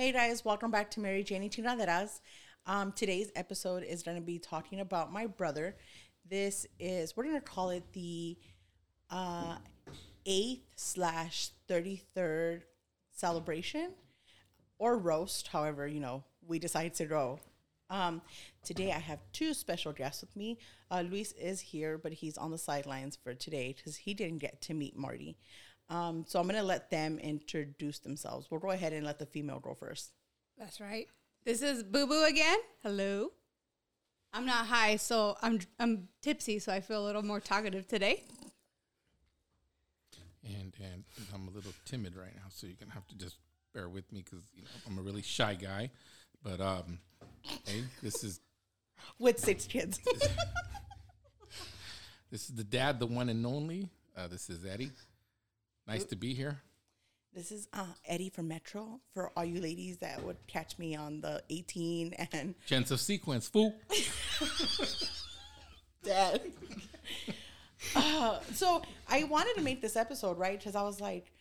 Hey guys, welcome back to Mary Janie Chinaderas. Um, today's episode is going to be talking about my brother. This is we're going to call it the uh, eighth slash thirty third celebration or roast, however you know we decide to go. Um, today I have two special guests with me. Uh, Luis is here, but he's on the sidelines for today because he didn't get to meet Marty. Um, so I'm gonna let them introduce themselves. We'll go ahead and let the female go first. That's right. This is Boo Boo again. Hello. I'm not high, so I'm I'm tipsy, so I feel a little more talkative today. and and I'm a little timid right now, so you're gonna have to just bear with me because you know I'm a really shy guy. But um, hey, this is With six kids. this is the dad, the one and only. Uh, this is Eddie. Nice to be here. this is uh, Eddie from Metro for all you ladies that would catch me on the 18 and Chance of sequence, fool. Dad. uh, so I wanted to make this episode, right? Because I was like,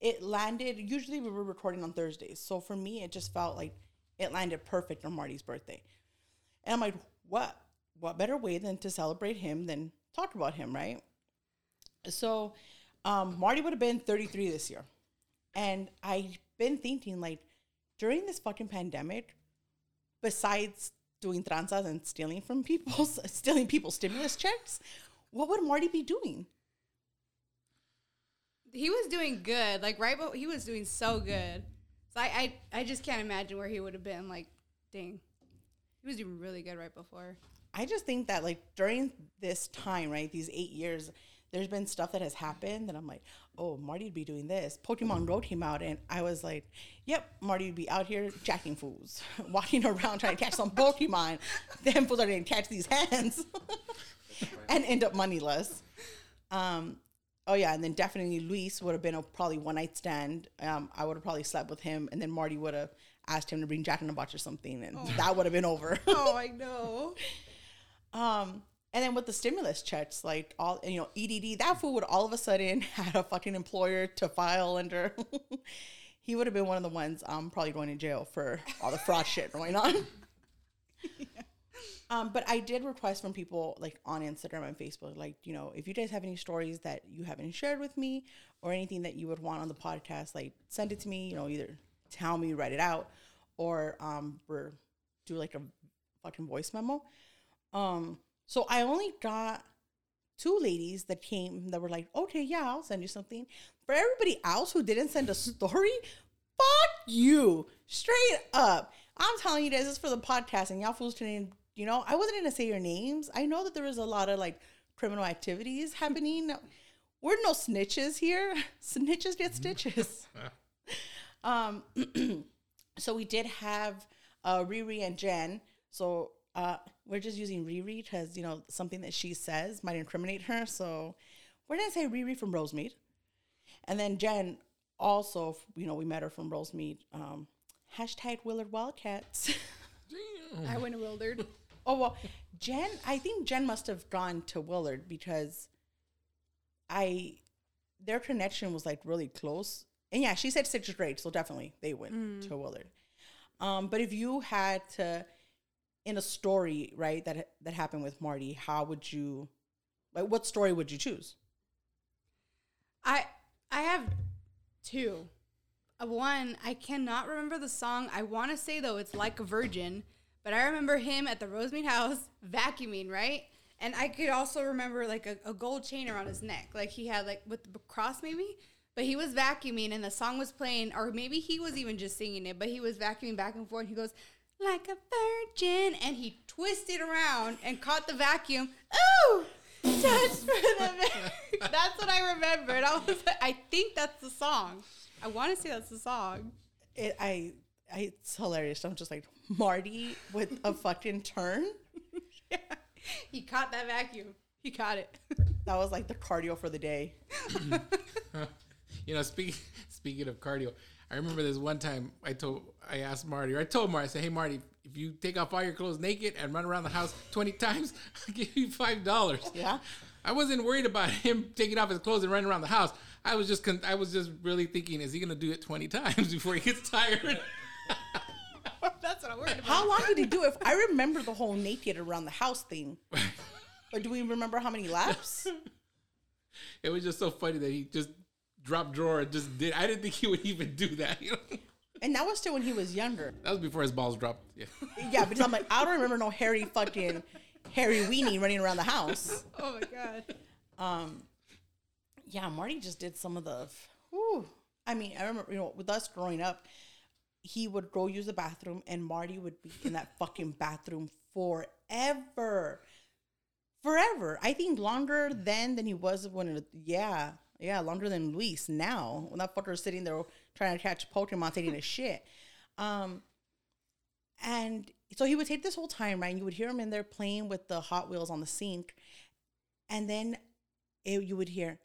it landed. Usually we were recording on Thursdays. So for me, it just felt like it landed perfect on Marty's birthday. And I'm like, what? What better way than to celebrate him than talk about him, right? So um, Marty would have been 33 this year. And I've been thinking, like, during this fucking pandemic, besides doing tranzas and stealing from people, stealing people's stimulus checks, what would Marty be doing? He was doing good, like right, but he was doing so good. So I, I I just can't imagine where he would have been. Like, dang, he was doing really good right before. I just think that like during this time, right, these eight years, there's been stuff that has happened that I'm like, oh, Marty'd be doing this. Pokemon Go came out, and I was like, yep, Marty would be out here jacking fools, walking around trying to catch some Pokemon. Them fools are going to catch these hands and end up moneyless. Um, oh yeah, and then definitely Luis would have been a probably one night stand. Um, I would have probably slept with him, and then Marty would have asked him to bring Jack in the Box or something, and that would have been over. Oh, I know. Um, and then with the stimulus checks, like all you know, EDD, that fool would all of a sudden had a fucking employer to file under. he would have been one of the ones um probably going to jail for all the fraud shit going on. Um, but I did request from people like on Instagram and Facebook, like, you know, if you guys have any stories that you haven't shared with me or anything that you would want on the podcast, like send it to me, you know, either tell me, write it out, or um or do like a fucking voice memo. Um, so I only got two ladies that came that were like, okay, yeah, I'll send you something. For everybody else who didn't send a story, fuck you. Straight up. I'm telling you guys this is for the podcast and y'all fools tuning you know, I wasn't gonna say your names. I know that there was a lot of like criminal activities happening. We're no snitches here. Snitches get stitches. um so we did have uh Riri and Jen. So uh we're just using Riri because you know something that she says might incriminate her. So we're gonna say Riri from Rosemead. And then Jen also, you know, we met her from Rosemead. Um hashtag Willard Wildcats. I went to Wilderd. Oh well, Jen. I think Jen must have gone to Willard because I their connection was like really close. And yeah, she said sixth grade, so definitely they went to Willard. Um, but if you had to in a story, right, that that happened with Marty, how would you like what story would you choose? I I have two. Uh, One, I cannot remember the song. I want to say though it's like a virgin, but I remember him at the Rosemead house vacuuming, right? And I could also remember like a, a gold chain around his neck, like he had like with the cross maybe. But he was vacuuming and the song was playing, or maybe he was even just singing it. But he was vacuuming back and forth. He goes like a virgin, and he twisted around and caught the vacuum. Ooh, touch for the very. That's what I remember. I was like, I think that's the song. I want to say that's the song. It, I, I, it's hilarious. I'm just like Marty with a fucking turn. Yeah. He caught that vacuum. He caught it. That was like the cardio for the day. You know, speaking speaking of cardio, I remember this one time I told I asked Marty, or I told Marty, I said, "Hey Marty, if you take off all your clothes naked and run around the house twenty times, I'll give you five dollars." Yeah. I wasn't worried about him taking off his clothes and running around the house. I was just con- I was just really thinking, is he gonna do it twenty times before he gets tired? That's what I'm worried about. How long did he do it? I remember the whole naked around the house thing. But do we remember how many laps? It was just so funny that he just dropped drawer and just did. I didn't think he would even do that. You know? And that was still when he was younger. That was before his balls dropped. Yeah. Yeah, because I'm like, I don't remember no hairy fucking hairy weenie running around the house. Oh my god. Um, yeah, Marty just did some of the. Whew. I mean, I remember, you know, with us growing up, he would go use the bathroom, and Marty would be in that fucking bathroom forever, forever. I think longer then than he was when. It, yeah, yeah, longer than Luis now. When that fucker is sitting there trying to catch Pokemon, taking a shit. Um, and so he would take this whole time, right? And you would hear him in there playing with the Hot Wheels on the sink. And then it, you would hear,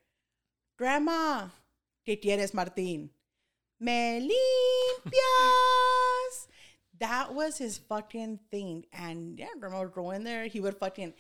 Grandma, ¿qué tienes, Martín? Me limpias. that was his fucking thing. And yeah, Grandma would go in there. He would fucking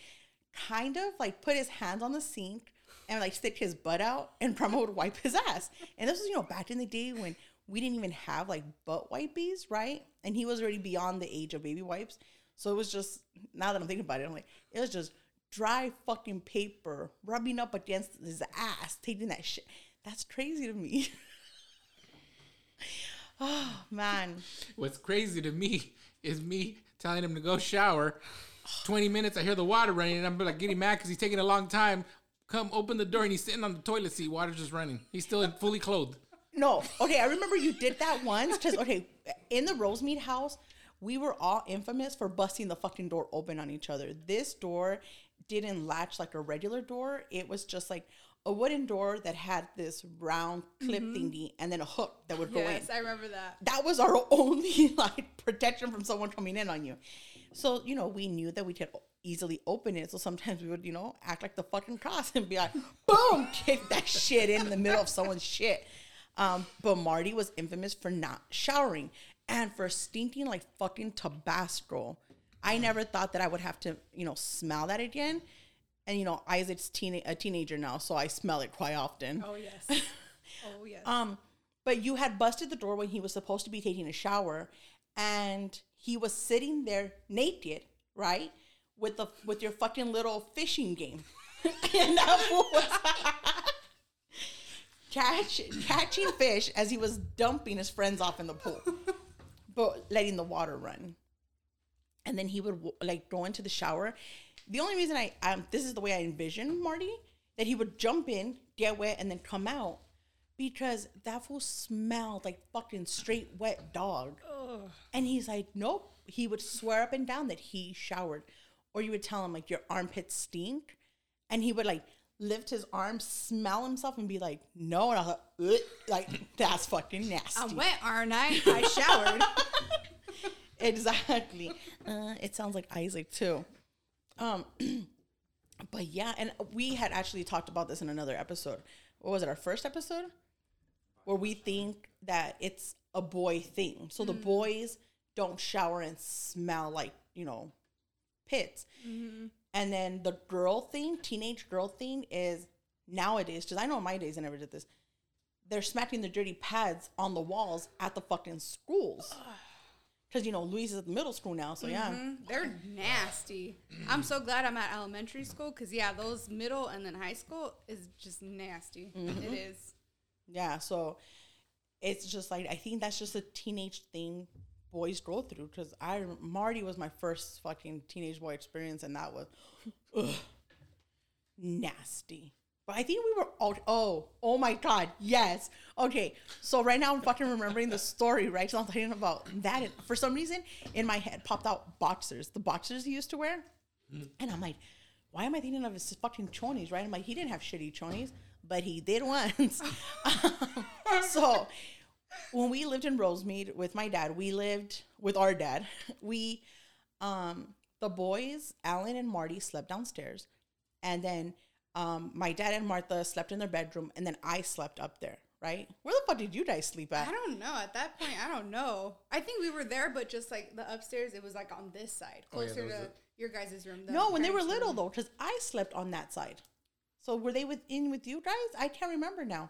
kind of like put his hands on the sink and like stick his butt out, and Grandma would wipe his ass. And this was, you know, back in the day when we didn't even have like butt wipies, right? And he was already beyond the age of baby wipes. So it was just, now that I'm thinking about it, I'm like, it was just dry fucking paper rubbing up against his ass, taking that shit. That's crazy to me. oh, man. What's crazy to me is me telling him to go shower. 20 minutes, I hear the water running, and I'm like getting mad because he's taking a long time. Come open the door, and he's sitting on the toilet seat. Water's just running. He's still fully clothed. No. Okay, I remember you did that once because okay, in the Rosemead house, we were all infamous for busting the fucking door open on each other. This door didn't latch like a regular door. It was just like a wooden door that had this round clip mm-hmm. thingy and then a hook that would go in. Yes, I remember that. That was our only like protection from someone coming in on you. So, you know, we knew that we could easily open it. So sometimes we would, you know, act like the fucking cross and be like, boom, kick that shit in the middle of someone's shit. Um, but Marty was infamous for not showering and for stinking like fucking Tabasco. I never thought that I would have to, you know, smell that again. And you know, Isaac's teen- a teenager now, so I smell it quite often. Oh yes. Oh yes. Um, but you had busted the door when he was supposed to be taking a shower, and he was sitting there naked, right, with the with your fucking little fishing game, and that was catch catching fish as he was dumping his friends off in the pool, but letting the water run. And then he would like go into the shower. The only reason I um this is the way I envision Marty that he would jump in, get wet, and then come out because that fool smelled like fucking straight wet dog. And he's like, nope. He would swear up and down that he showered. Or you would tell him, like, your armpits stink. And he would, like, lift his arms, smell himself, and be like, no. And I was like, "Ugh." like that's fucking nasty. I'm wet, aren't I? I showered. exactly. Uh, it sounds like Isaac, too. Um, but yeah, and we had actually talked about this in another episode. What was it, our first episode? Where we think that it's a boy thing. So the mm. boys don't shower and smell like, you know, pits. Mm-hmm. And then the girl thing, teenage girl thing is nowadays, because I know in my days I never did this, they're smacking the dirty pads on the walls at the fucking schools. Because, you know, Louise is at the middle school now, so yeah. Mm-hmm. They're nasty. I'm so glad I'm at elementary school because yeah, those middle and then high school is just nasty. Mm-hmm. It is. Yeah, so it's just like I think that's just a teenage thing boys go through. Because I Marty was my first fucking teenage boy experience, and that was ugh, nasty. But I think we were all oh oh my god yes. Okay so right now I'm fucking remembering the story right? So I'm thinking about that. And for some reason in my head popped out boxers the boxers he used to wear. Mm. And I'm like why am I thinking of his fucking chonies right? I'm like he didn't have shitty chonies but he did once Um, so when we lived in Rosemead with my dad, we lived with our dad. We, um, the boys, Alan and Marty slept downstairs, and then um, my dad and Martha slept in their bedroom, and then I slept up there. Right? Where the fuck did you guys sleep at? I don't know. At that point, I don't know. I think we were there, but just like the upstairs, it was like on this side, Oh, yeah, closer to it. your guys' room. the no, when they were little room. though, because I slept on that side. So were they within with you guys? I can't remember now.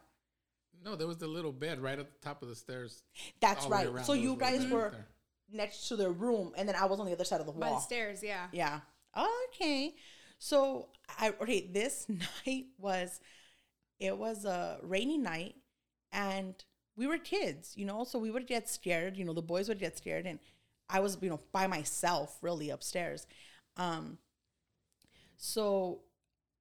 No, there was the little bed right at the top of the stairs. That's all the way right. So you was a little guys were there. next to their room, and then I was on the other side of the By the wall. stairs, yeah. Yeah. Okay. So I okay, this night was it was a rainy night and we were kids, you know, so we would get scared, you know, the boys would get scared and I was, you know, by myself really upstairs. Um so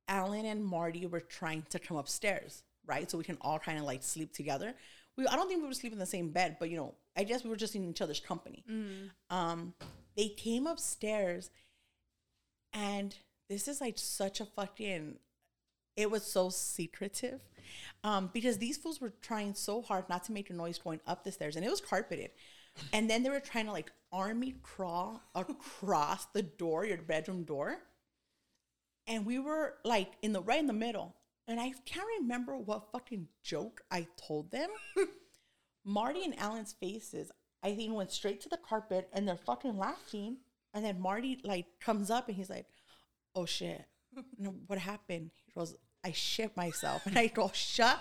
Alan and Marty were trying to come upstairs, right? So we can all kind of like sleep together. We I don't think we were sleeping in the same bed, but you know, I guess we were just in each other's company. Um they came upstairs and this is like such a fucking it was so secretive um, because these fools were trying so hard not to make a noise going up the stairs and it was carpeted and then they were trying to like army crawl across the door your bedroom door and we were like in the right in the middle. And i can't remember what fucking joke i told them. Marty and alan's faces i think went straight to the carpet and they're fucking laughing. And then marty like comes up and he's like oh shit. What happened? He goes i shit myself. And i go shut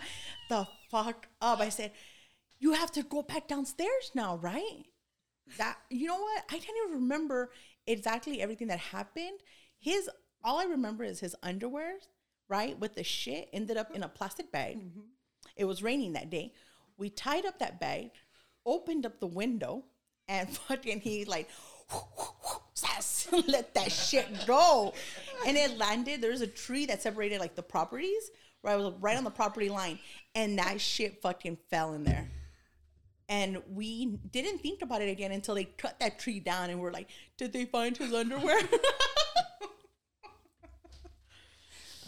the fuck up. I said you have to go back downstairs now right? That you know what? I can't even remember exactly everything that happened. His all i remember is his underwear right with the shit ended up in a plastic bag. Mm-hmm. It was raining that day. We tied up that bag opened up the window and fucking he like sass, let that shit go. And it landed there's a tree that separated like the properties where i was right on the property line and that shit fucking fell in there. And we didn't think about it again until they cut that tree down and we're like, did they find his underwear?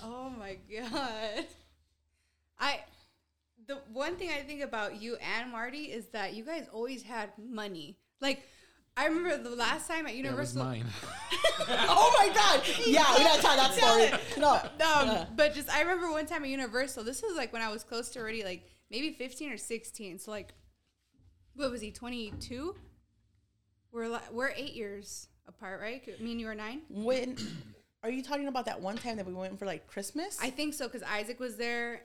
Oh my god. I the one thing I think about you and Marty is that you guys always had money. Like I remember the last time at That was Universal mine. oh my God. Yeah, we gotta tell that story. No. um, but just I remember one time at Universal. This was like when I was close to already like maybe 15 or 16. So like what was he 22? We're li- we're 8 years apart, right? Me and you were 9. When are you talking about that one time that we went for like Christmas? I think so cuz Isaac was there.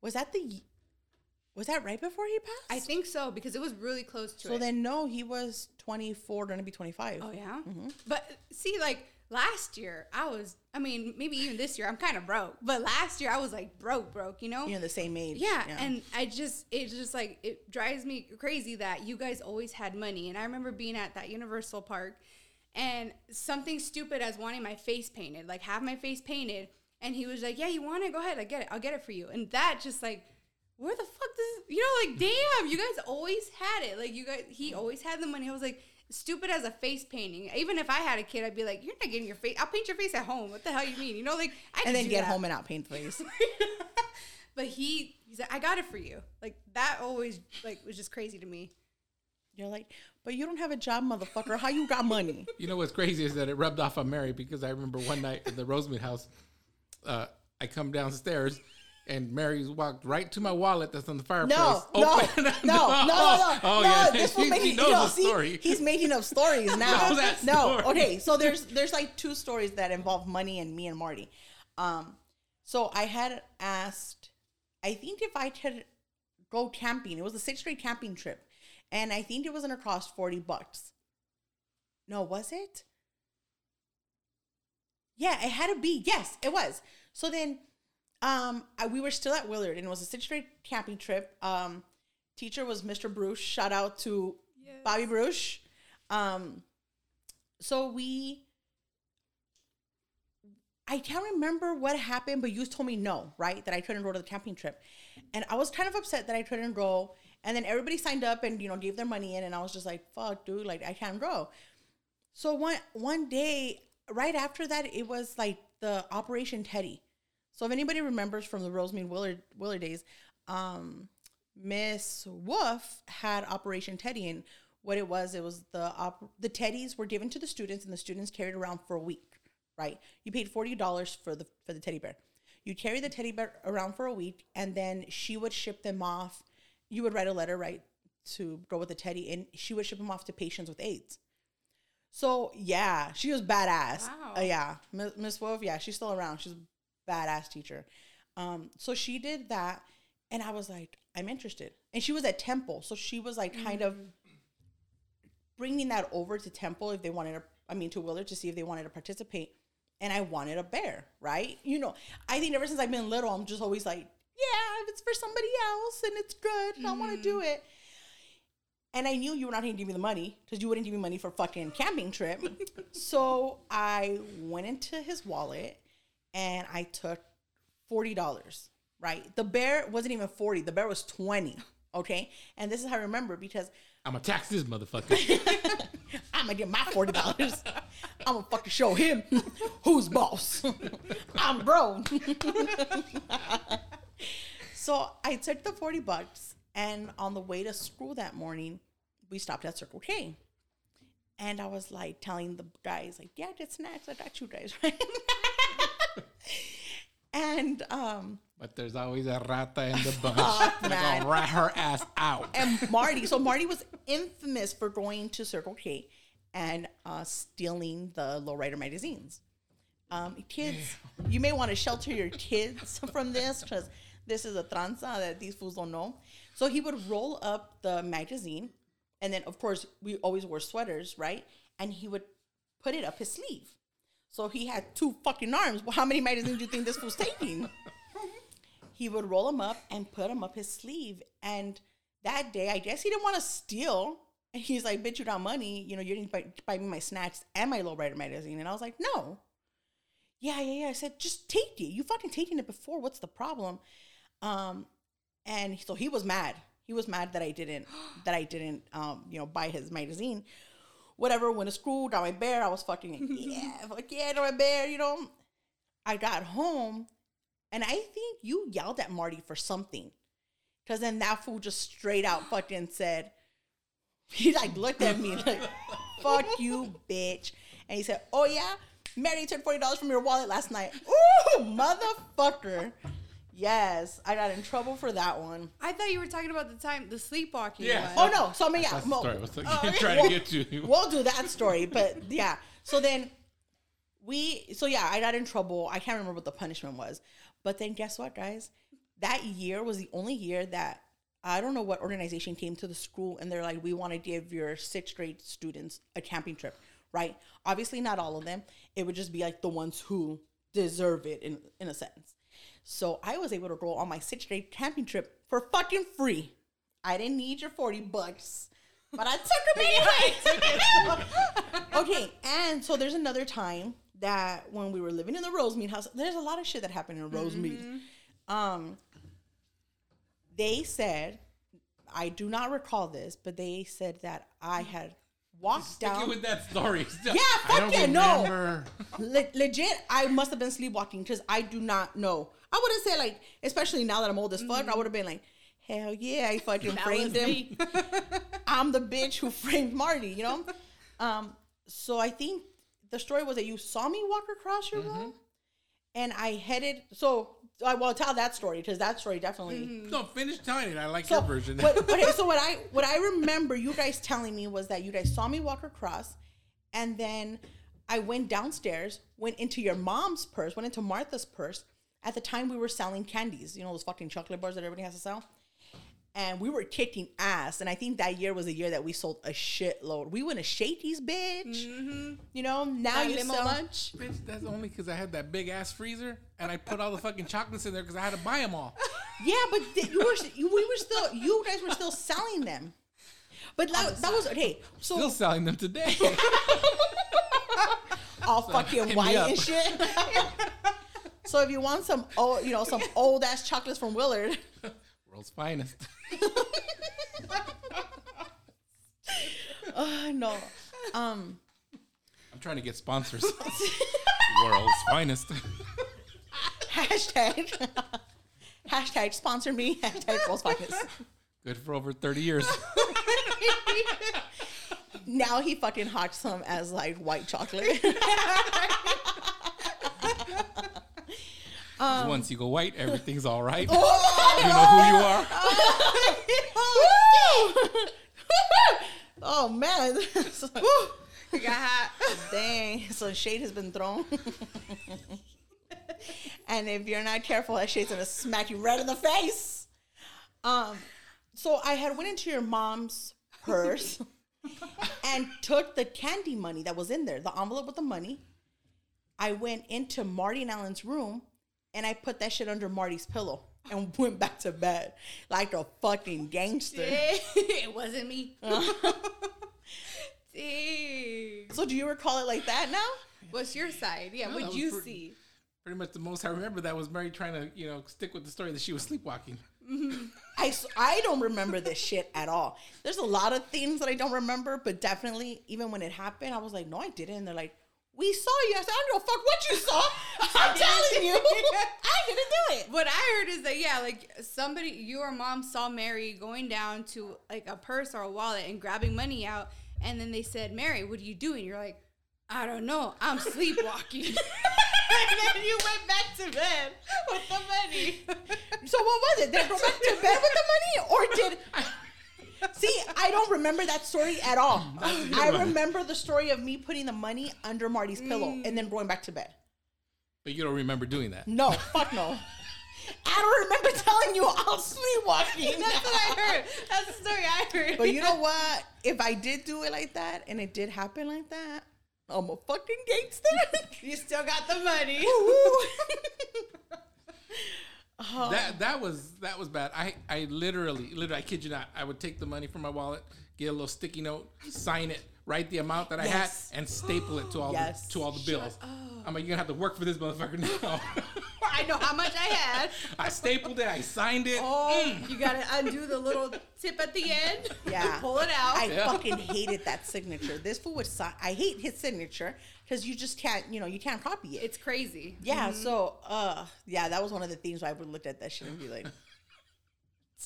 was that the was that right before he passed? I think so because it was really close to it. so it. then no, he was 24, gonna be 25. Oh yeah. Mm-hmm. But see, like last year, I was. I mean, maybe even this year, I'm kind of broke. But last year, I was like broke, broke. You know. You're the same age. Yeah, and I just it's just like it drives me crazy that you guys always had money. And I remember being at that Universal Park and something stupid as wanting my face painted, like have my face painted. And he was like, "Yeah, you want it? Go ahead, I get it. I'll get it for you." And that just like, where the fuck does you know? Like, damn, you guys always had it. Like, you guys, he always had the money. I was like, stupid as a face painting. Even if I had a kid, I'd be like, "You're not getting your face. I'll paint your face at home. What the hell you mean? You know, like I and could then do get that. home and not paint face. but he he's like, I got it for you. Like that always like was just crazy to me. You're like, but you don't have a job, motherfucker. How you got money? You know what's crazy is that it rubbed off on Mary because I remember one night at the Rosemead house, uh, I come downstairs and Mary's walked right to my wallet that's on the fireplace. No, no, no, no, no, no, no. Oh, no, yeah. This was She- making she knows no, the see. He's making up stories now. Know that no, story. okay. So there's there's like two stories that involve money and me and Marty. Um, so I had asked, I think if I could go camping. It was a sixth grade camping trip, and I think it was gonna cost forty bucks. No, was it? Yeah, it had to be. Yes, it was. So then, um, I, we were still at Willard, and it was a sixth grade camping trip. Um, teacher was Mr. Bruce. Shout out to Yes. Bobby Bruce. Um, so we, I can't remember what happened, but you told me no, right? That I couldn't go to the camping trip, and I was kind of upset that I couldn't go. And then everybody signed up and you know gave their money in, and I was just like, "Fuck, dude! Like I can't go." So one one day, right after that, it was like the Operation Teddy. So if anybody remembers from the Rosemead Willard Willard days, um, Miss Wolf had Operation Teddy, and what it was, it was the op- the teddies were given to the students, and the students carried around for a week. Right? You paid forty dollars for the for the teddy bear. You carry the teddy bear around for a week, and then she would ship them off. You would write a letter, right, to go with the teddy, and she would ship them off to patients with AIDS. So yeah, she was badass. Wow. Uh, yeah, Miss Wolf. Yeah, she's still around. She's a badass teacher. Um, so she did that, and I was like, I'm interested. And she was at Temple, so she was like kind of bringing that over to Temple if they wanted to. I mean, to Willard to see if they wanted to participate, and I wanted a bear, right? You know, I think ever since I've been little, I'm just always like, yeah, if it's for somebody else and it's good, and I want to do mm-hmm. it. And I knew you were not going to give me the money because you wouldn't give me money for fucking camping trip. so I went into his wallet and I took forty dollars. Right, the bear wasn't even forty. The bear was twenty. Okay, and this is how I remember because I'm gonna tax this motherfucker. I'm gonna get my forty dollars. I'm gonna fucking show him who's boss. I'm grown. So I took the forty bucks, and on the way to school that morning, we stopped at Circle K. And I was like telling the guys, like, yeah, I did snacks. I got you guys, right? and um, but there's always a rata in the bunch. Oh, man. gonna rat her ass out. and Marty. So Marty was infamous for going to Circle K and uh, stealing the lowrider magazines. Um, kids, you may want to shelter your kids from this because this is a tranza that these fools don't know. So he would roll up the magazine, and then of course we always wore sweaters, right? And he would put it up his sleeve. So he had two fucking arms. Well, how many magazines do you think this fool's taking? he would roll them up and put them up his sleeve. And that day, I guess he didn't want to steal. And he's like, bitch, you got money. You know, you didn't buy, buy me my snacks and my lowrider magazine. And I was like, no. Yeah, yeah, yeah. I said, just take it. You fucking taken it before. What's the problem? Um, and so he was mad. He was mad that I didn't, that I didn't, um, you know, buy his magazine. Whatever. Went to school, got my bear. I was fucking, yeah, fuck yeah, got my bear. You know. I got home, and I think you yelled at Marty for something. Cause then that fool just straight out fucking said, he like looked at me like, fuck you, bitch. And he said, Oh yeah, Mary took forty dollars from your wallet last night. Ooh, motherfucker. Yes, I got in trouble for that one. I thought you were talking about the time the sleepwalking Yeah. one. Oh no, so I mean yeah, That's mo- story I was like, Oh, trying well- to get to. we'll do that story, but yeah. So then we, so yeah, I got in trouble. I can't remember what the punishment was, but then guess what, guys? That year was the only year that I don't know what organization came to the school and they're like, we want to give your sixth grade students a camping trip, right? Obviously, not all of them. It would just be like the ones who deserve it in in a sense. So I was able to go on my sixth grade camping trip for fucking free. I didn't need your 40 bucks, but I took them anyway. okay, and so there's another time that when we were living in the Rosemead house, there's a lot of shit that happened in Rosemead. Um, they said, I do not recall this, but they said that I had walked Sticking down. with that story. Still. Yeah, fuck yeah, no. Le- legit, I must have been sleepwalking because I do not know. I wouldn't say like, especially now that I'm old as fuck, I would have been like, hell yeah, I fucking framed him. I'm the bitch who framed Marty, you know? Um, so I think the story was that you saw me walk across your room and I headed, so I will tell that story because that story definitely. Mm-hmm. No, finish telling it. I like So, your version. what, okay, so what I what I remember you guys telling me was that you guys saw me walk across, and then I went downstairs, went into your mom's purse, went into Martha's purse. At the time, we were selling candies, you know those fucking chocolate bars that everybody has to sell, and we were kicking ass. And I think that year was a year that we sold a shitload. We went to Shakey's, bitch. Mm-hmm. You know, now That you limo sell. lunch. Bitch, that's only because I had that big ass freezer and I put all the fucking chocolates in there because I had to buy them all. Yeah, but th- you were you, we were still you guys were still selling them. But that, that was okay. So Still selling them today. all fucking white and shit. so if you want some old, you know, some old ass chocolates from Willard, World's finest. uh, no, um, I'm trying to get sponsors. World's finest. hashtag, hashtag sponsor me, hashtag World's Finest. Good for over 30 years. Now he fucking hawks them as like white chocolate. Um, Once you go white, everything's all right. Oh you know who you are. oh man, So- You got hot. dang! So shade has been thrown. and if you're not careful, that shade's gonna smack you right in the face. Um, so I had went into your mom's purse. and took the candy money that was in there, the envelope with the money. I went into Marty and Allen's room and I put that shit under Marty's pillow and went back to bed like a fucking gangster. it wasn't me. Uh-huh. Dang. So do you recall it like that now? What's your side? Yeah, No, what'd you pretty- see? Pretty much the most I remember that was Mary trying to, you know, stick with the story that she was sleepwalking. Mm-hmm. I I don't remember this shit at all. There's a lot of things that I don't remember, but definitely, even when it happened, I was like, no, I didn't. And they're like, we saw you. I said, I don't know fuck what you saw. I'm telling you, I didn't do it. What I heard is that yeah, like somebody, your mom saw Mary going down to like a purse or a wallet and grabbing money out, and then they said, "Mary, what are you doing?" You're like, "I don't know, I'm sleepwalking." and then you went back to bed with the money. So what was it? Did I go back to bed with the money, or did? See, I don't remember that story at all. Mm, I remember the story of me putting the money under Marty's pillow mm. and then going back to bed. But you don't remember doing that. No, fuck no. I don't remember telling you I was sleepwalking. That's what I heard. That's the story I heard. But you know what? If I did do it like that and it did happen like that, I'm a fucking gangster. you still got the money. Oh. That that was that was bad. I I literally literally I kid you not. I would take the money from my wallet, get a little sticky note, sign it, write the amount that I Yes. had, and staple it to all Yes. the to all the bills. I'm like, you're gonna have to work for this motherfucker now. I know how much I had. I stapled it. I signed it. Oh, you gotta undo the little tip at the end. Yeah. Pull it out. I Yeah. fucking hated that signature. This fool would sign. I hate his signature because you just can't, you know, you can't copy it. it's crazy. yeah. So, uh, yeah, that was one of the things where I would look at that shit and be like,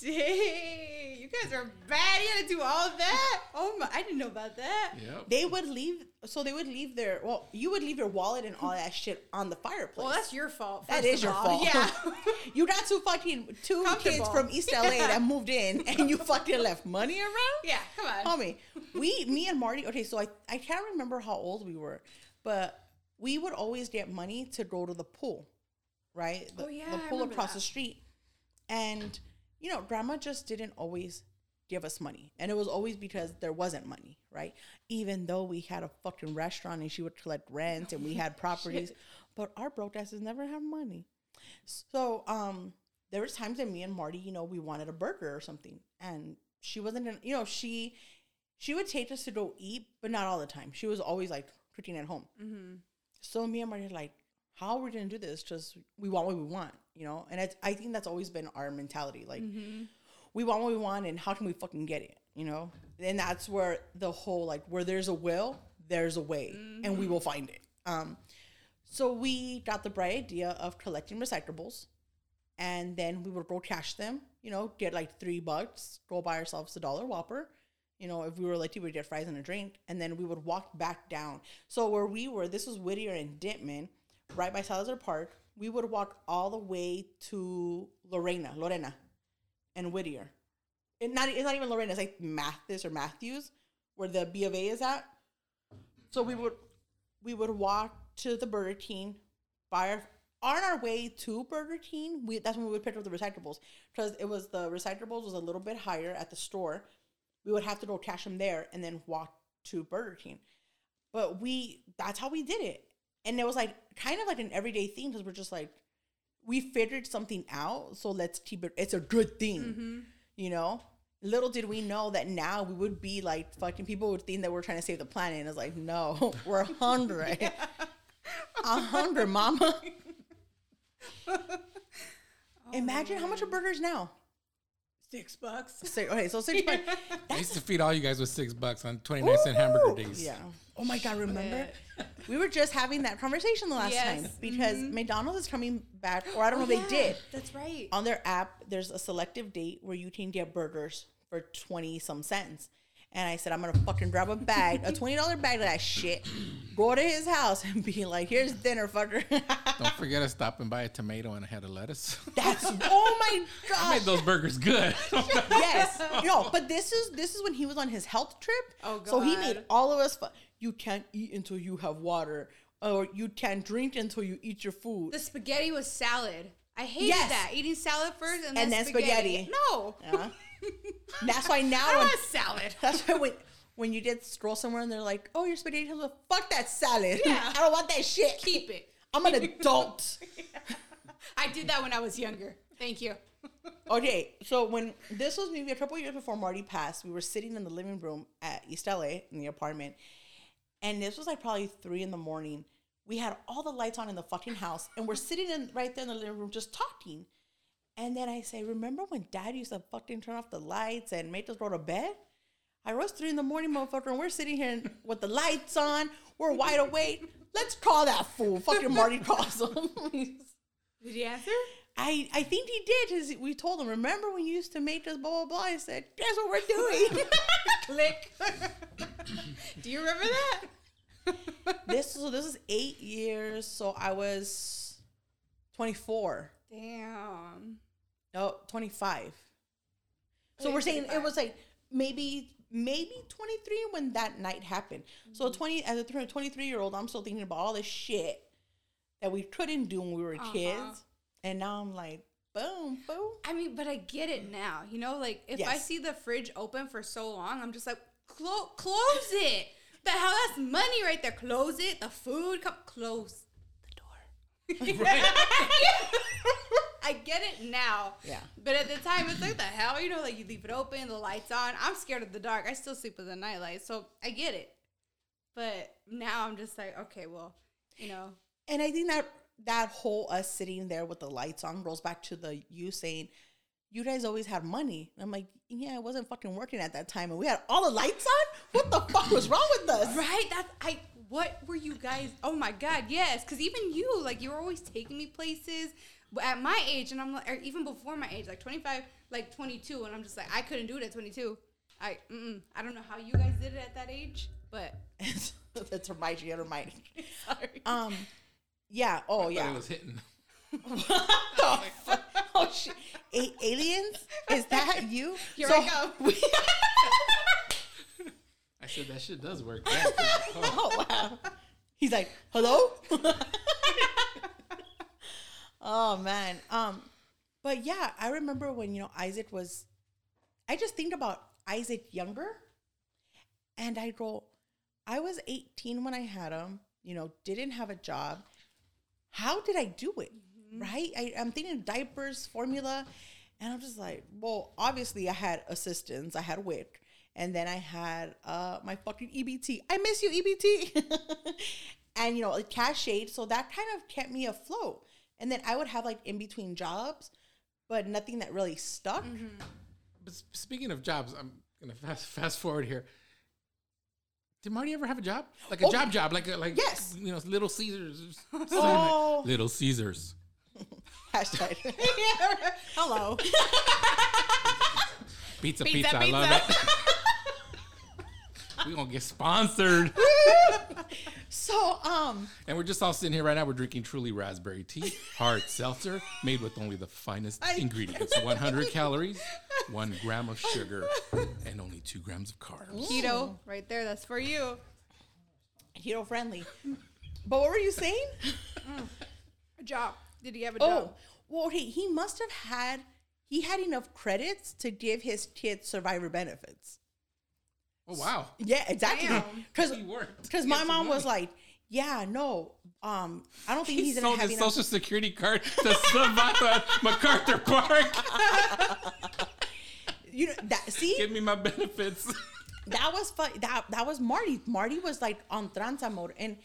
Dang, you guys are bad. You had to do all that. Oh my, I didn't know about that. Yep. they would leave. So they would leave their. Well, you would leave your wallet and all that shit on the fireplace. Well, that's your fault. That first is of your all. fault. Yeah. you got two fucking two kids from East LA that moved in, and you fucking left money around. yeah, come on. homie. We, me and Marty. Okay, so I I can't remember how old we were, but we would always get money to go to the pool, right? The, Oh, yeah, the pool across that. the street, and you know, Grandma just didn't always give us money, and it was always because there wasn't money, right? Even though we had a fucking restaurant and she would collect rent and we had properties, but our broke asses never have money. So um there was times that me and Marty, you know, we wanted a burger or something. And she wasn't in, you know, she she would take us to go eat, but not all the time. She was always like cooking at home. Mm-hmm. So me and Marty like, how are we gonna do this? Just we want what we want, you know? And it's, I think that's always been our mentality. Like we want what we want and how can we fucking get it, you know? And that's where the whole like where there's a will, there's a way, and we will find it. Um so we got the bright idea of collecting recyclables and then we would go cash them, you know, get like three bucks, go buy ourselves a dollar whopper. You know, if we were lucky, we'd get fries and a drink, and then we would walk back down. So where we were, this was Whittier and Ditman, right by Salazar Park. We would walk all the way to Lorena, Lorena, and Whittier. It not, it's not even Lorena. It's like Mathis or Matthews, where the B of A is at. So we would we would walk to the Burger King, buy our on our way to Burger King. We that's when we would pick up the recyclables because it was the recyclables was a little bit higher at the store. We would have to go cash them there and then walk to Burger King. But we that's how we did it, and it was like kind of like an everyday thing because we're just like we figured something out, so let's keep it. It's a good thing, mm-hmm. you know. Little did we know that now we would be like fucking people would think that we're trying to save the planet, and it's like no, we're hungry, a hungry mama. Oh, Imagine how much are burgers now? Six bucks. Six, okay, so six bucks. I used to feed all you guys with six bucks on 29 cent hamburger Woo! days. Yeah. Oh my god, remember? we were just having that conversation the last Yes. time because mm-hmm. McDonald's is coming back, or I don't oh, know Oh, if they did. That's right. On their app, there's a selective date where you can get burgers for 20 some cents. And I said, I'm gonna fucking grab a bag, a $20 bag of that shit, go to his house and be like, here's dinner, fucker. Don't forget to stop and buy a tomato and a head of lettuce. That's oh my god. I made those burgers good. yes. No, but this is this is when he was on his health trip. Oh, god. So he made all of us fu- you can't eat until you have water. Or you can't drink until you eat your food. The spaghetti was salad. I hated Yes. that. Eating salad first and, And then then spaghetti. spaghetti. No. Yeah. That's why now when, want salad. that's why when when you did stroll somewhere and they're like, "Oh, you're spaghetti helper." Fuck that salad. Yeah. I don't want that shit. Keep it. I'm an adult. I did that when I was younger. Thank you. Okay, so when this was maybe a couple years before Marty passed, we were sitting in the living room at East LA in the apartment, and this was like probably three in the morning. We had all the lights on in the fucking house, and we're sitting in right there in the living room just talking. And then I say, "Remember when Dad used to fucking turn off the lights and make us go to bed?" I was three in the morning, motherfucker, and we're sitting here with the lights on. We're wide awake. Let's call that fool. Fucking Marty calls him. Did he answer? I, I think he did because we told him, remember when you used to make us blah, blah, blah? I said, guess what we're doing? Click. Do you remember that? this, so this is eight years. So I was 24. Damn. No, 25. So we're saying it was like maybe, maybe 23 when that night happened. So 20, as a 23 year old, I'm still thinking about all this shit that we couldn't do when we were Uh-huh. kids. And now I'm like, boom, boom. I mean, but I get it now. You know, like if I see the fridge open for so long, I'm just like, Clo- close it. The hell, that's money right there. Close it. The food, come close the door. I get it now. Yeah. But at the time, it's like the hell, you know, like you leave it open, the lights on. I'm scared of the dark. I still sleep with a nightlight, so I get it. But now I'm just like, okay, well, you know, And I think that that whole us sitting there with the lights on rolls back to the you saying, you guys always had money. And I'm like, yeah, I wasn't fucking working at that time. And we had all the lights on? What the fuck was wrong with us? Right? That's I. What were you guys? Oh my god, yes. Because even you, like, you were always taking me places at my age, and I'm like, or even before my age, like 25, like 22, and I'm just like, I couldn't do it at 22. I, mm-mm. I don't know how you guys did it at that age, but That's remind you, remind sorry. Um, yeah. Oh, Thought yeah. it was hitting. the? Oh, shit. A- aliens? Is that you? Here So- I go. I said that shit does work. Oh wow. He's like, hello? Oh man. Um, but yeah, I remember when, you know, Isaac was I just think about Isaac younger and I go, I was 18 when I had him, you know, didn't have a job. How did I do it? Right? I, I'm thinking diapers, formula, and I'm just like, well, obviously I had assistance. I had WIC, and then I had uh my fucking EBT. I miss you, EBT. and you know, like cash shade. So that kind of kept me afloat. And then I would have like in between jobs, but nothing that really stuck. Mm-hmm. But speaking of jobs, I'm gonna fast fast forward here. Did Marty ever have a job? Like a Oh, job job, like a, like yes. you know, Little Caesars. Oh. Little Caesars. Hashtag. Hello. Pizza, pizza, Pizza, I love pizza. it. we gonna get sponsored. So um And we're just all sitting here right now. We're drinking truly raspberry tea, hard seltzer, made with only the finest ingredients 100 calories, one gram of sugar, and only two grams of carbs. Keto, right there. That's for you. keto friendly. But what were you saying? A job. Did he have a Oh, job? well, he, he must have had he had enough credits to give his kids survivor benefits. Oh, wow. Yeah, exactly. Because because my mom was like, yeah, no, um, I don't think He he's gonna sold have his enough. social security card to Savannah MacArthur Park. You know that see Give me my benefits. that was fun. That that was Marty. Marty was like on tranza mode, and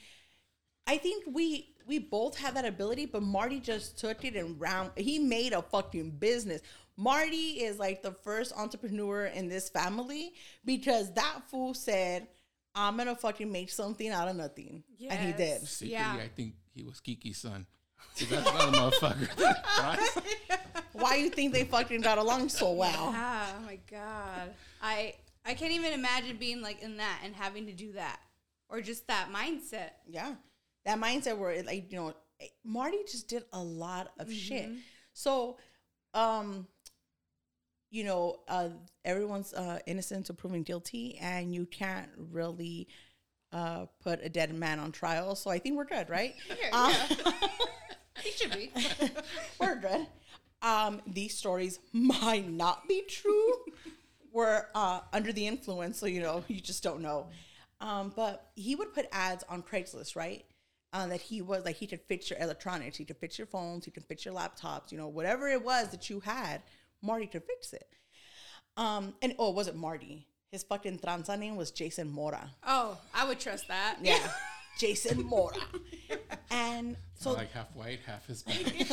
I think we we both had that ability, but Marty just took it and round. He made a fucking business. Marty is like the first entrepreneur in this family because that fool said, "I'm gonna fucking make something out of nothing," and he did. Secretly, Yeah. I think he was Kiki's son. That's not a motherfucker. Right? Why you think they fucking got along so well? Ah, oh my god. I I can't even imagine being like in that and having to do that or just that mindset. Yeah. That mindset where it like, you know, Marty just did a lot of shit. So, um, you know, uh, everyone's uh, innocent until proven guilty, and you can't really uh, put a dead man on trial. So I think we're good, right? Um, He should be. we're good. Um, these stories might not be true, were uh, under the influence, so you know you just don't know. Um, but he would put ads on Craigslist, right? Uh, that he was like he could fix your electronics, he could fix your phones, he could fix your laptops, you know, whatever it was that you had, Marty could fix it. Um, and oh, it wasn't Marty. His fucking tranza name was Jason Mora. Oh, I would trust that. Yeah, Jason Mora. And so like half white, half Hispanic.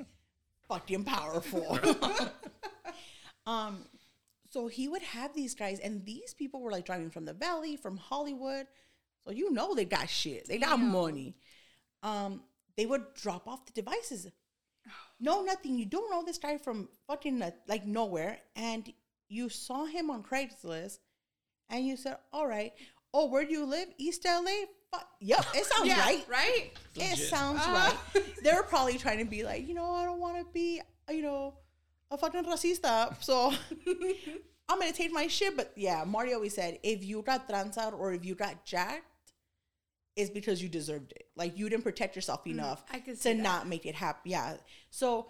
fucking powerful. um, so he would have these guys, and these people were like driving from the valley, from Hollywood. So you know they got shit. They got Damn. money. Um, they would drop off the devices. No, nothing. You don't know this guy from fucking uh, like nowhere, and you saw him on Craigslist, and you said, "All right, oh, where do you live? East LA? Fuck, yep, it sounds Yeah, right. right? It sounds Uh. right. They're probably trying to be like, you know, I don't want to be, you know, a fucking racista. So I'm gonna take my shit. But yeah, Marty always said, if you got tranzado or if you got jacked, it's because you deserved it. Like you didn't protect yourself mm, enough I could to that. not make it happen. Yeah. So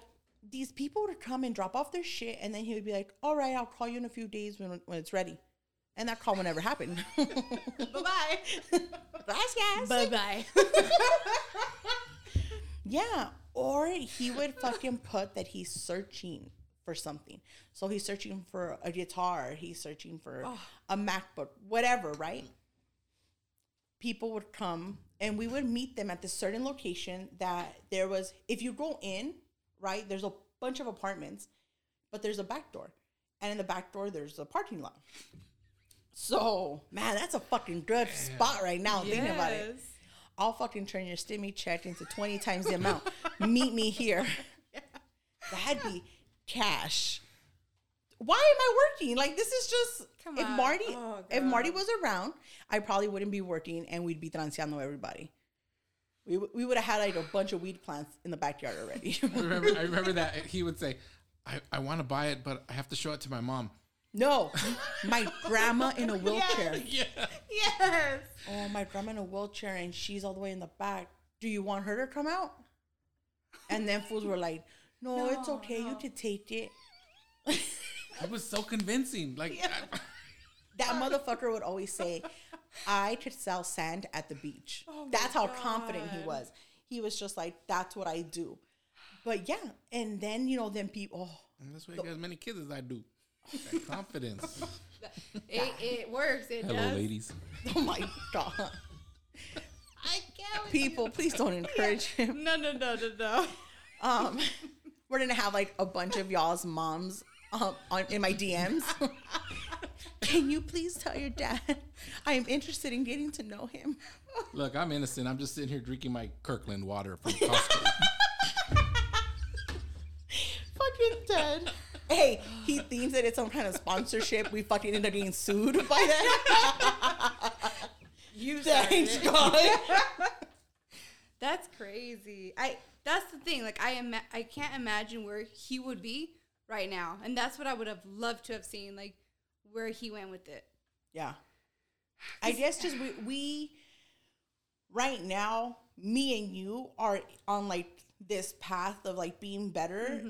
these people would come and drop off their shit, and then he would be like, "All right, I'll call you in a few days when when it's ready." And that call would never happen. Bye bye. Gracias. bye bye. Yeah, or he would fucking put that he's searching for something. So he's searching for a guitar, he's searching for oh. a MacBook, whatever, right? People would come and we would meet them at this certain location that there was if you go in, right, there's a bunch of apartments, but there's a back door. And in the back door there's a parking lot. So, man, that's a fucking good spot right now thinking about it. Yes. I'll fucking turn your stimmy check into 20 times the amount. Meet me here. That'd be cash. Why am I working? Like this is just Come if on. Marty Oh, if Marty was around, I probably wouldn't be working and we'd be transeando everybody. We, we would have had like a bunch of weed plants in the backyard already. I remember, I remember that he would say, "I, I want to buy it, but I have to show it to my mom." no, my grandma in a wheelchair. Yeah. Yes. Oh, my grandma in a wheelchair and she's all the way in the back. Do you want her to come out? And then fools were like, no, it's No, okay. You can could take it. It was so convincing. Like, I- That motherfucker would always say, I could sell sand at the beach. Oh that's how confident he was. He was just like, that's what I do. But yeah, and then, you know, then people, oh, and that's why I got as many kids as I do. That confidence. It, it works. It Hello, does. ladies. oh my God. I can't. People, please don't encourage him. No, no, no, no, no. Um, we're going to have like a bunch of y'all's moms um, on, in my DMs. Can you please tell your dad I am interested in getting to know him? Look, I'm innocent. I'm just sitting here drinking my Kirkland water from Costco. fucking dead. Hey, he thinks that it's some kind of sponsorship. We fucking end up getting sued by that. You Thanks, started. God. That's crazy. I. That's the thing. Like I am. I can't imagine where he would be right now, and that's what I would have loved to have seen. Like where he went with it. Yeah. I guess just we, we right now, me and you are on like this path of like being better,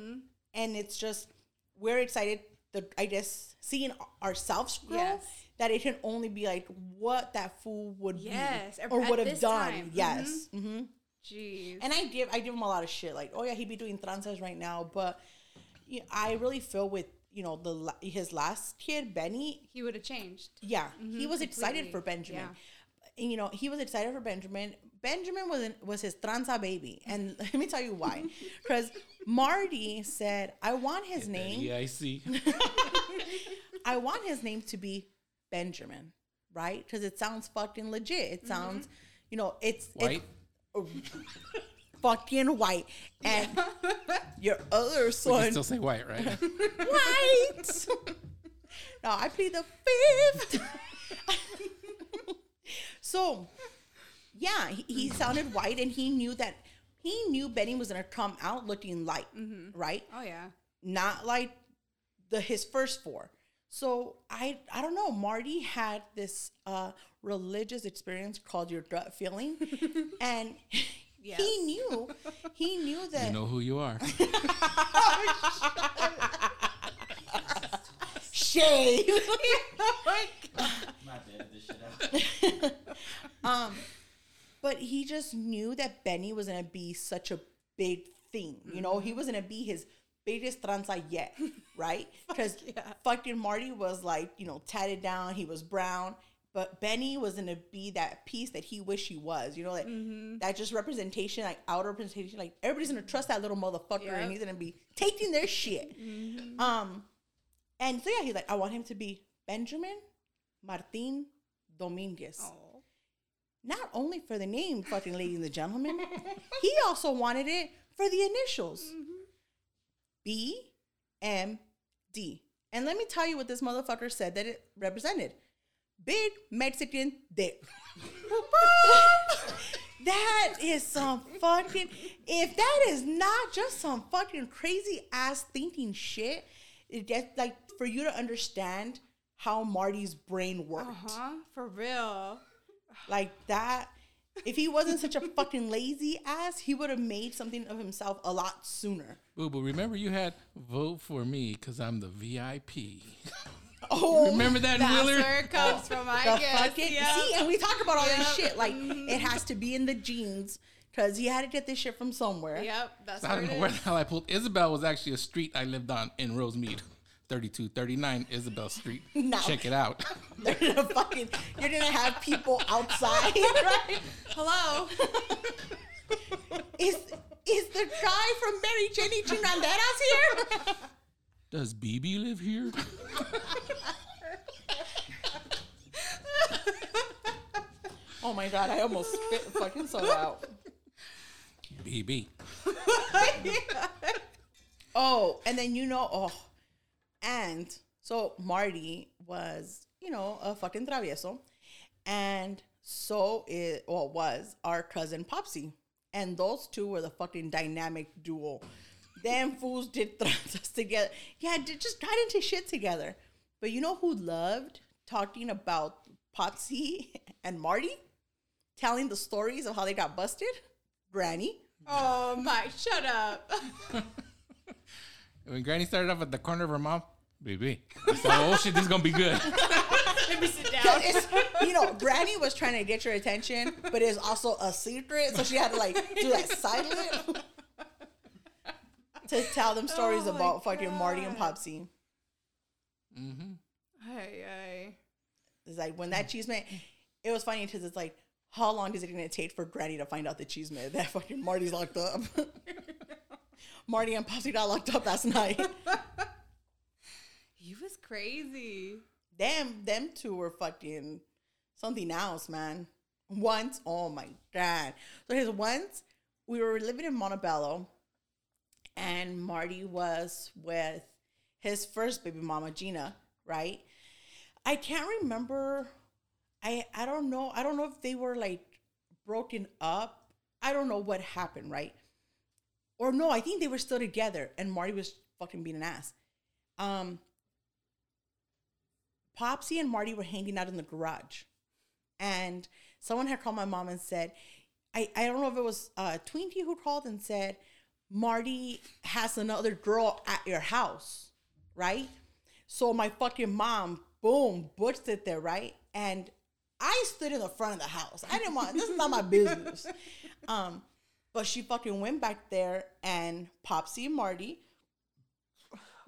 and it's just we're excited. The I guess seeing ourselves grow. Yes. That it can only be like what that fool would Yes, be or at would have done. time. Yes. hmm Jeez. And I give I give him a lot of shit, like, oh yeah, he'd be doing tranzas right now, but you know, I really feel with you know the his last kid, Benny. he would have changed. Yeah, he mm-hmm, was excited for Benjamin. Yeah. And, you know, he was excited for Benjamin. Benjamin was was his tranza baby, and let me tell you why. Because Marty said, "I want his name. yeah, I see. I want his name to be Benjamin, right? Because it sounds fucking legit. It mm-hmm. sounds, you know, it's it's- White. Fucking white. And your other son, still say white, right? white. no, I plead the fifth. so, yeah, he, he sounded white, and he knew that he knew Benny was gonna come out looking light, right? Oh yeah. Not like the his first four. So I I don't know. Marty had this uh, religious experience called your gut feeling, and Yes. he knew he knew that you know who you are. shit. shade. oh my god. I'm not to edit this shit out. um, but he just knew that Benny was gonna be such a big thing. You know, he was gonna be his biggest tranza yet, right? Because yeah. fucking Marty was like, you know, tatted down. He was brown. But Benny was gonna be that piece that he wished he was. You know, like mm-hmm. that just representation, like outer representation. Like everybody's gonna trust that little motherfucker, Yep. and he's gonna be taking their shit. Mm-hmm. Um, and so yeah, he's like, I want him to be Benjamin Martin Dominguez. Oh. Not only for the name, fucking ladies and gentlemen, he also wanted it for the initials mm-hmm. B M D. And let me tell you what this motherfucker said that it represented Big Mexican Dick. that is some fucking, if that is not just some fucking crazy ass thinking shit, it gets like for you to understand how Marty's brain worked. Uh-huh. For real. Like that. If he wasn't such a fucking lazy ass, he would have made something of himself a lot sooner. Boo boo, remember you had vote for me because I'm the VIP. Oh, remember that, That's Willard? where it comes from, I the guess. fucking yeah. see, and we talk about all this Yep. shit. Like mm-hmm. it has to be in the genes because he had to get this shit from somewhere. Yep, that's I where don't it know where is. the hell I pulled. Isabel was actually a street I lived on in Rosemead. 3239 Isabel Street. No. Check it out. They're gonna fucking. You're gonna have people outside, right? Hello. Is is the guy from Mary Jenny Chinganderas here? Does BB live here? oh my god! I almost spit fucking soda out. BB. Oh, and then you know, oh, and so Marty was, you know, a fucking travieso, and so it well was our cousin Popsy, and those two were the fucking dynamic duo. Them fools did tranzas together. Yeah, did, just got into shit together. But you know who loved talking about Popsy and Marty, telling the stories of how they got busted? Granny. Oh my, shut up. When Granny started off at the corner of her mouth, baby, I said, oh shit, this is gonna be good. Let me sit down. It's, you know, Granny was trying to get your attention, but it's also a secret, so she had to like do that silent to tell them stories Oh about fucking Marty and God. Popsy. hmm Hey, hey. It's like when that cheese man, it was funny because it's like, how long is it gonna take for Granny to find out the cheese man that fucking Marty's locked up? Marty and Popsy got locked up last night. He was crazy. Damn, them two were fucking something else, man. Once, oh my god. So here's once we were living in Montebello, and Marty was with his first baby mama, Gina, right? I can't remember. I I don't know. I don't know if they were like broken up. I don't know what happened, right? Or no, I think they were still together, and Marty was fucking being an ass. Um, Popsy and Marty were hanging out in the garage. And someone had called my mom and said, I, I don't know if it was uh, Twinkie who called and said, Marty has another girl at your house, right? So my fucking mom, boom, butched it there, right? And I stood in the front of the house. I didn't want, this is not my business. Um, but she fucking went back there and Popsy and Marty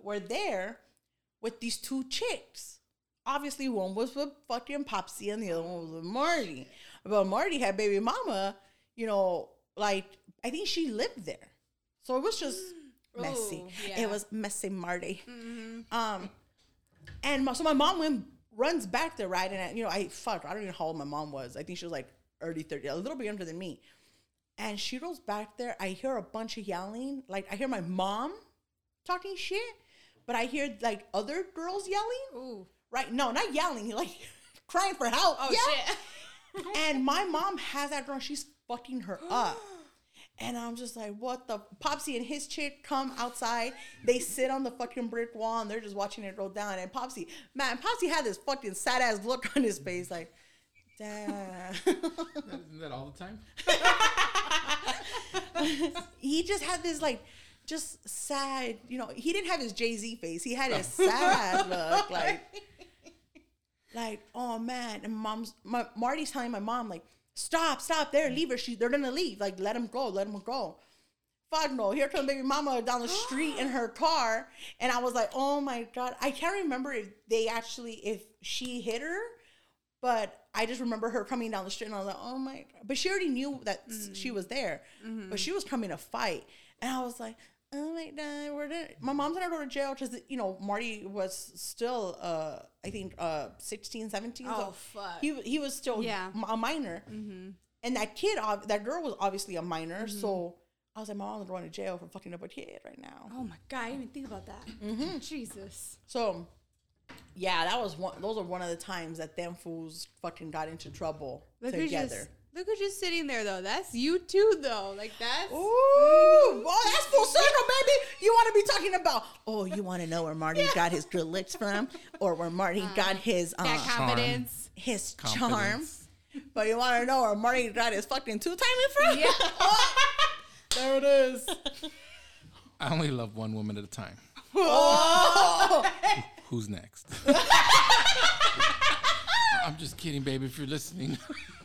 were there with these two chicks. Obviously, one was with fucking Popsy and the other one was with Marty. But Marty had baby mama, you know, like I think she lived there. So it was just messy. Ooh, yeah. It was messy Marty. Um and my, so my mom went runs back there, right? And I, you know, I fuck, I don't even know how old my mom was. I think she was like early 30, a little bit younger than me. And she goes back there. I hear a bunch of yelling. Like I hear my mom talking shit, but I hear like other girls yelling. Ooh. Right? No, not yelling, like crying for help. Oh yeah. shit. And my mom has that girl. She's fucking her up. And I'm just like, what the? Popsy and his chick come outside. They sit on the fucking brick wall and they're just watching it roll down. And Popsy, man, Popsy had this fucking sad ass look on his face, like, damn. Isn't that all the time? he just had this like just sad. You know, he didn't have his Jay Z face. He had a sad look, like, like oh man. And mom's my, Marty's telling my mom like, stop, stop, there, mm. leave her. She they're gonna leave. Like, let him go, let him go. Fuck no! Here comes baby mama down the street in her car, and I was like, "Oh my god!" I can't remember if they actually if she hit her, but I just remember her coming down the street, and I was like, "Oh my!" God. But she already knew that s- she mm. was there, but mm-hmm. she was coming to fight, and I was like, "Oh my god!" We're gonna, my mom's gonna go to jail because you know Marty was still, uh, I think, uh, 16, 17. Oh, so fuck. He he was still Yeah. a minor, and that kid, that girl was obviously a minor, so. I was like, my mom's going to jail for fucking up a kid right now. Oh my god, I didn't even think about that. Mm-hmm. Jesus. So, yeah, that was one. Those are one of the times that them fools fucking got into trouble who's together. Just look who's just sitting there though. That's you too though. Like that's Ooh, oh, that's full circle, baby. You want to be talking about? Oh, you want to know where Marty got his good looks from, or where Marty got his uh, that confidence. his charm? But you want to know where Marty got his fucking two timing from? Yeah. there it is. I only love one woman at a time. Oh, Who's next? I'm just kidding, baby. If you're listening,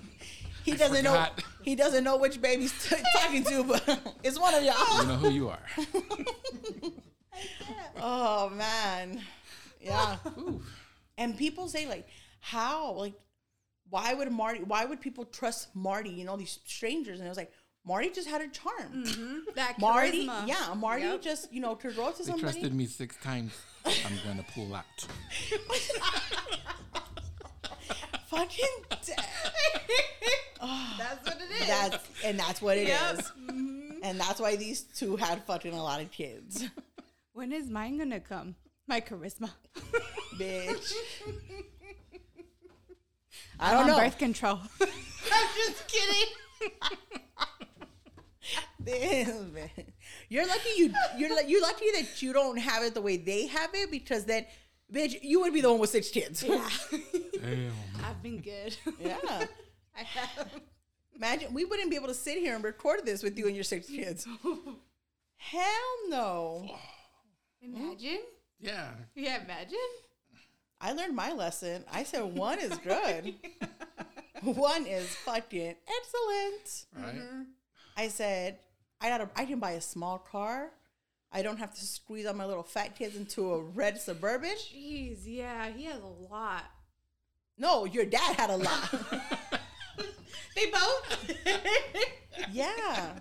he doesn't know. He doesn't know which baby's t- talking to, but it's one of y'all. you know who you are. Oh man, yeah. Ooh. And people say like, how like, why would Marty? Why would people trust Marty? You know these strangers, and it was like Marty just had a charm. Mm-hmm. That Marty, charisma. yeah, Marty Yep. just you know to go to They somebody. trusted me six times. I'm gonna pull out. Fucking, dead. That's what it is. that's and that's what it is, Yep. Mm-hmm. and that's why these two had fucking a lot of kids, When is mine gonna come? My charisma. bitch. I don't on know. birth control. I'm just kidding. Damn. You're lucky you you're you're lucky that you don't have it the way they have it because then, bitch, you would be the one with six kids. Yeah. Damn. I've been good. Yeah. I have. Imagine we wouldn't be able to sit here and record this with you and your six kids. Hell no. Imagine. Yeah. Yeah, imagine. I learned my lesson. I said one is good. one is fucking excellent. Right. Mm-hmm. I said I got a, I can buy a small car. I don't have to squeeze all my little fat kids into a red suburban. Jeez, yeah, he has a lot. No, your dad had a lot. They both. yeah.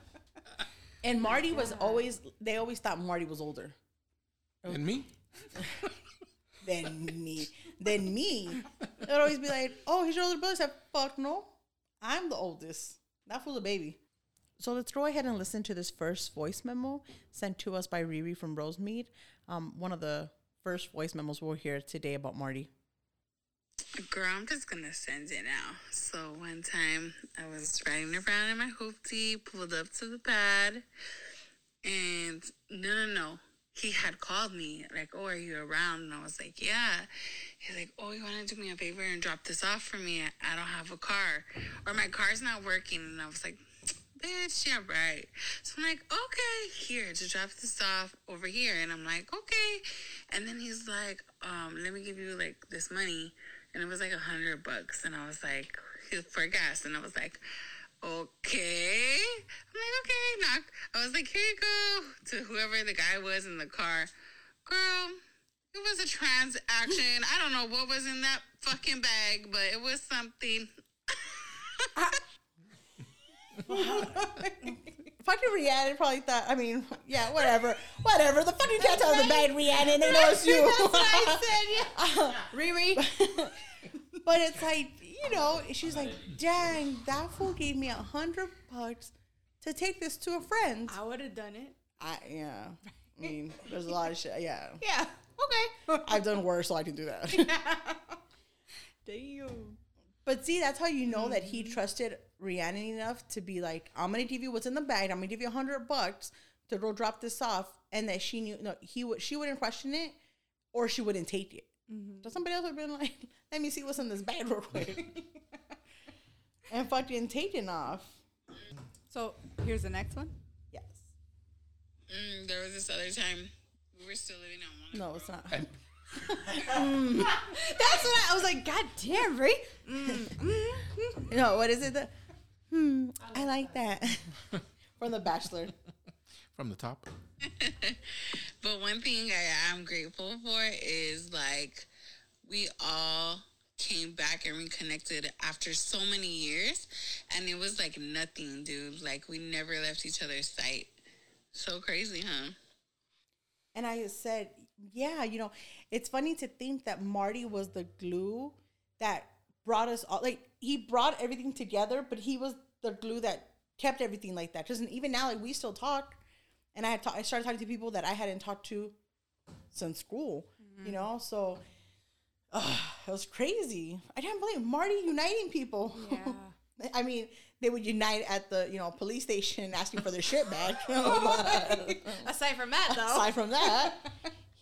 And Marty was always they always thought Marty was older And me? than me. Than me. They'd always be like, Oh, he's your older brother. I said, Fuck no. I'm the oldest. That was a baby. So let's go ahead and listen to this first voice memo sent to us by Riri from Rosemead. Um, one of the first voice memos we'll hear today about Marty. Girl, I'm just gonna send it now. So one time I was riding around in my hoopty, pulled up to the pad, and no, no, no. He had called me, like, oh, are you around? And I was like, yeah. He's like, oh, you want to do me a favor and drop this off for me? I, I don't have a car. Or my car's not working. And I was like, bitch, yeah, right. So I'm like, okay, here, to drop this off over here. And I'm like, okay. And then he's like, um, let me give you like this money. And it was like a hundred bucks. And I was like, for gas. And I was like, okay. I'm like, okay, knock. I was like, here you go. To whoever the guy was in the car. Girl, it was a transaction. I don't know what was in that fucking bag, but it was something. Fucking Rhiannon probably thought, I mean, yeah, whatever. Whatever. The fucking cat's out of the bag, Rhiannon. They know it's you. Uh, Riri. but it's like, you know, she's like, dang, that fool gave me a hundred bucks to take this to a friend. I would have done it. I, yeah. I mean, there's a lot of shit. Yeah. Yeah. Okay. I've done worse, so I can do that. Damn. But see, that's how you know that he trusted Rhiannon enough to be like, I'm gonna give you what's in the bag. I'm gonna give you a hundred bucks to go drop this off, and that she knew no, he would she wouldn't question it, or she wouldn't take it. So somebody else would have been like, Let me see what's in this bag real quick, and fucking take it off. So here's the next one. Yes. Mm, there was this other time we were still living on one. No, it's not. That's what I, I was like. God damn, right? Mm, mm, mm. No, what is it? The, hmm, I like that. From The Bachelor. From the top. But one thing I am grateful for is like we all came back and reconnected after so many years, and it was like nothing, dude. Like we never left each other's sight. So crazy, huh? And I said, yeah, you know, it's funny to think that Marty was the glue that brought us all. Like, he brought everything together, but he was the glue that kept everything like that. Because even now, like, we still talk. And I had ta- I started talking to people that I hadn't talked to since school, you know? So, uh, it was crazy. I can't believe Marty uniting people. Yeah. I mean, they would unite at the, you know, police station asking for their shit back. Aside from that, though. aside from that,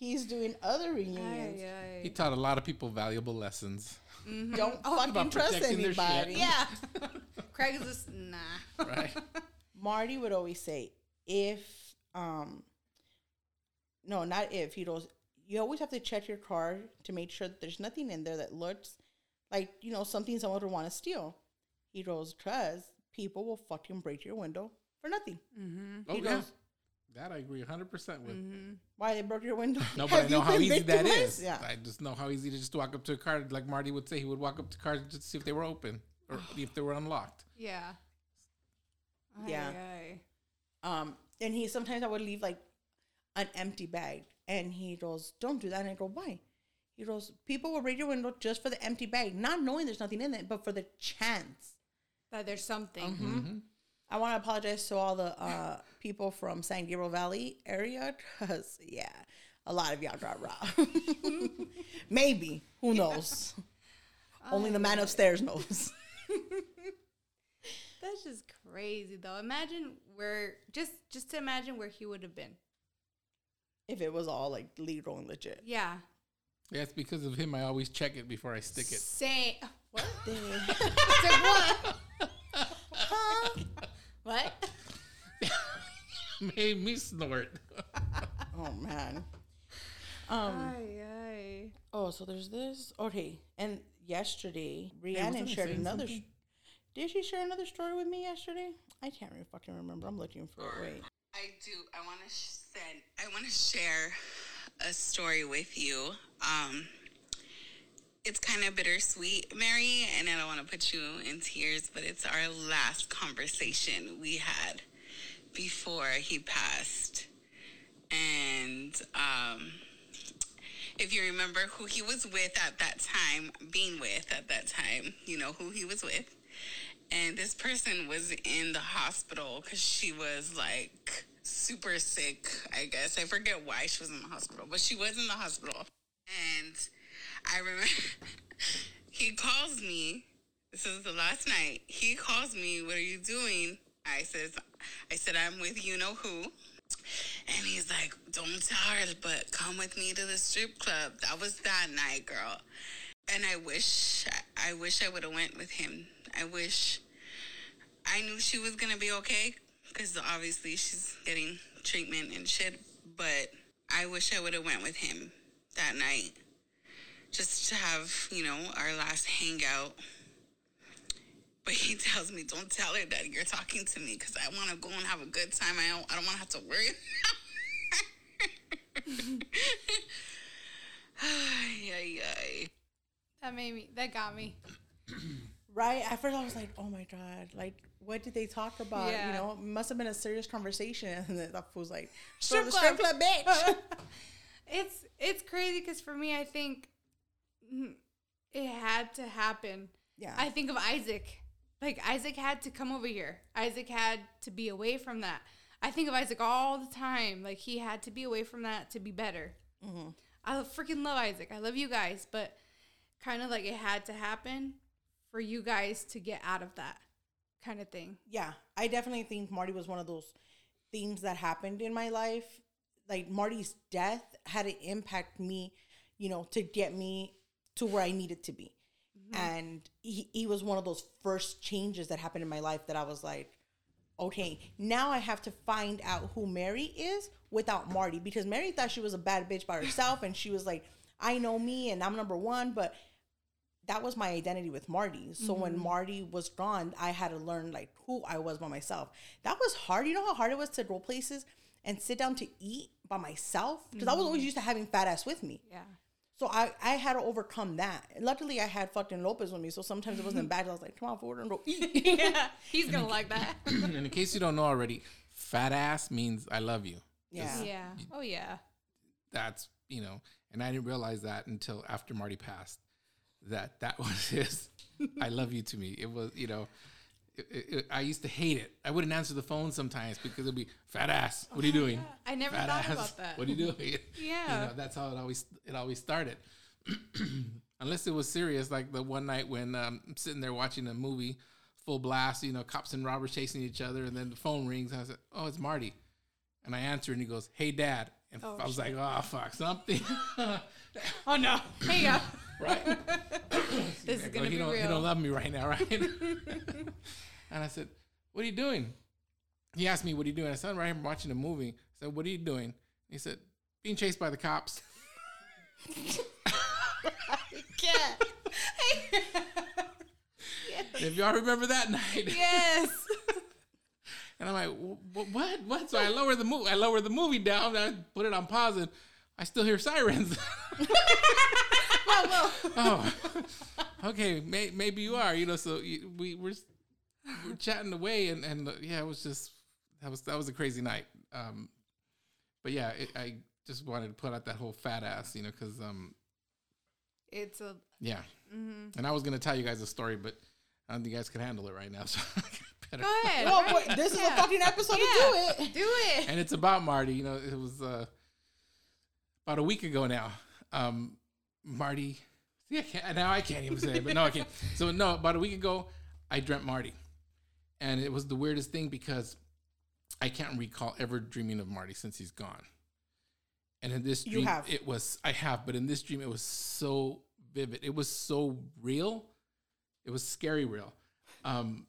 he's doing other reunions. Ay, ay. He taught a lot of people valuable lessons. Don't fucking About trust protecting their shit. anybody. Yeah. Craig is just nah. Right. Marty would always say, if, um, no, not if, he goes, you always have to check your car to make sure that there's nothing in there that looks like, you know, something someone would want to steal. He goes, because people will fucking break your window for nothing. Oh, He yeah. goes, That I agree 100% with. why they broke your window? No, but I know how easy that victimized? is. Yeah. I just know how easy to just walk up to a car. Like Marty would say, he would walk up to cars just to see if they were open or if they were unlocked. Yeah. Ay, Yeah. ay. Um, and he sometimes I would leave like an empty bag, and he goes, "Don't do that." And I go, "Why?" He goes, "People will raid your window just for the empty bag, not knowing there's nothing in it, but for the chance." That there's something. Mm-hmm. I want to apologize to all the uh, people from San Gabriel Valley area, because yeah, a lot of y'all got robbed. Maybe who knows? Only the man upstairs knows. That's just crazy, though. Imagine where just just to imagine where he would have been. if it was all like legal and legit. Yeah. Yeah, it's because of him. I always check it before I stick it. Say what? Damn. Say what? What? Made me snort. oh man. Um. Ay, ay. Oh, so there's this. Okay, and yesterday wasn't Rhiannon shared another. something? did she share another story with me yesterday? I can't really fucking remember. I'm looking for it. Wait. I do. I want to sh- send. I want to share a story with you. Um, it's kind of bittersweet, Mary, and I don't want to put you in tears, but it's our last conversation we had before he passed, and um, if you remember who he was with at that time, being with at that time, you know who he was with. And this person was in the hospital because she was like super sick, I guess. I forget why she was in the hospital, but she was in the hospital. And I remember he calls me. This is the last night. He calls me, What are you doing? I says, I said, I'm with you know who. And he's like, Don't tell her, but come with me to the strip club. That was that night, girl. And I wish I wish I would have went with him. I wish I knew she was gonna be okay because obviously she's getting treatment and shit. But I wish I would have went with him that night, just to have you know our last hangout. But he tells me, "Don't tell her that you're talking to me because I want to go and have a good time. I don't. I don't want to have to worry." ay, ay, ay. That made me. That got me. Right at first, I was like, "Oh my god!" Like, what did they talk about? Yeah. You know, it must have been a serious conversation. And then that fool's like, Strip "So the strip club." club, bitch." It's it's crazy because for me, I think it had to happen. yeah. I think of Isaac. Like Isaac had to come over here. Isaac had to be away from that. I think of Isaac all the time. Like he had to be away from that to be better. Mm-hmm. I freaking love Isaac. I love you guys, but kind of like it had to happen for you guys to get out of that kind of thing. yeah, I definitely think Marty was one of those things that happened in my life. Like Marty's death had to impact me, you know, to get me to where I needed to be. Mm-hmm. And he, he was one of those first changes that happened in my life that I was like, okay, now I have to find out who Mary is without Marty because Mary thought she was a bad bitch by herself and she was like, I know me and I'm number one, but that was my identity with Marty. So when mm-hmm. Marty was gone, I had to learn like who I was by myself. That was hard. You know how hard it was to go places and sit down to eat by myself? Because I was always mm-hmm. used to having fat ass with me. Yeah. So I, I had to overcome that. Luckily, I had fucking Lopez with me, so sometimes it wasn't bad. I was like, come on, forward and go eat. yeah. He's gonna like that. and in case you don't know already, fat ass means I love you. Yeah. yeah. Oh yeah. That's you know, and I didn't realize that until after Marty passed. That that was his I love you to me. It was you know. It, it, I used to hate it. I wouldn't answer the phone sometimes because it'd be fat ass. What are you doing? I never Fat thought ass. about that. What are you doing? Yeah. you know, that's how it always it always started. Unless it was serious, like the one night when um, I'm sitting there watching a movie, full blast, you know, cops and robbers chasing each other, and then the phone rings, and I said, "Oh, it's Marty," and I answer, and he goes, "Hey, Dad," and I was like, "Oh, fuck, something." Oh no. hey you go. Right? This is gonna he be don't, He don't love me right now, right? and I said, "What are you doing?" He asked me, "What are you doing?" I said, "I'm right here watching a movie." I said, "What are you doing?" He said, "Being chased by the cops." if y'all remember that night, yes. and I'm like, "Wh- "What? What?" So I lower the movie. I lower the movie down. I put it on pause, and I still hear sirens. Oh, okay. May, maybe you are. You know, so we were we're chatting away, and and uh, yeah, it was just that was that was a crazy night. Um, but yeah, it, I just wanted to put out that whole fat ass, you know, because um, It's a yeah. And I was gonna tell you guys a story, but I don't think you guys can handle it right now. So better. go ahead. No, right? but this is Yeah. a fucking episode Yeah. to do it. Do it. and it's about Marty. You know, it was uh, about a week ago now. Um, Marty, see, I can't, now I can't even say it, but no, I can't. So no, about a week ago, I dreamt Marty, and it was the weirdest thing because I can't recall ever dreaming of Marty since he's gone. And in this dream, it was I have, but in this dream, it was so vivid. It was so real. It was scary real. Um,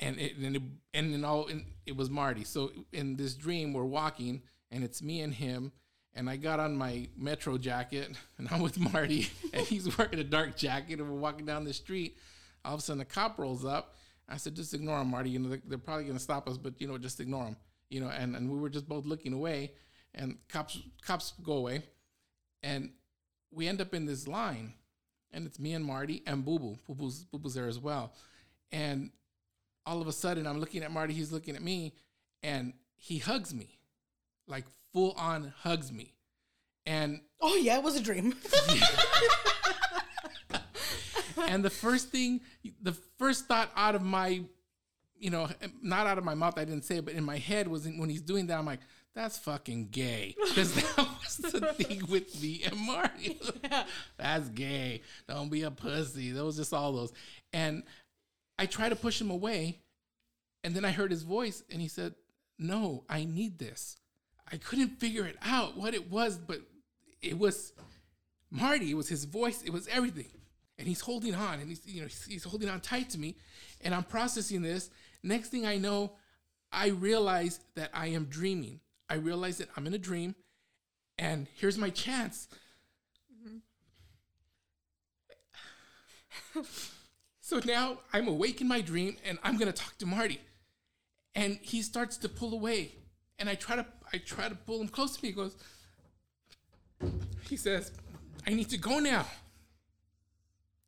and it and it, and in all and it was Marty. So in this dream, we're walking, and it's me and him. And I got on my Metro jacket, and I'm with Marty, and he's wearing a dark jacket, and we're walking down the street. All of a sudden, a cop rolls up. I said, "Just ignore him, Marty. You know they're, probably gonna stop us, but you know, just ignore him. You know." And and we were just both looking away, and cops cops go away, and we end up in this line, and it's me and Marty and Boo Boo. Boo Boo's Boo Boo's there as well, and all of a sudden I'm looking at Marty, he's looking at me, and he hugs me, like full on hugs me. And Oh yeah, it was a dream. and the first thing, the first thought out of my, you know, not out of my mouth, I didn't say it, but in my head was when he's doing that, I'm like, that's fucking gay. Because that was the thing with me and Marty. That's gay. Don't be a pussy. That was just all those. And I tried to push him away. And then I heard his voice and he said, No, I need this. I couldn't figure it out what it was, but it was Marty. It was his voice. It was everything. And he's holding on and he's, you know, he's, he's holding on tight to me. And I'm processing this. Next thing I know, I realize that I am dreaming. I realize that I'm in a dream and here's my chance. Mm-hmm. so now I'm awake in my dream and I'm gonna talk to Marty. And he starts to pull away. And I try to I try to pull him close to me. He goes, he says, I need to go now.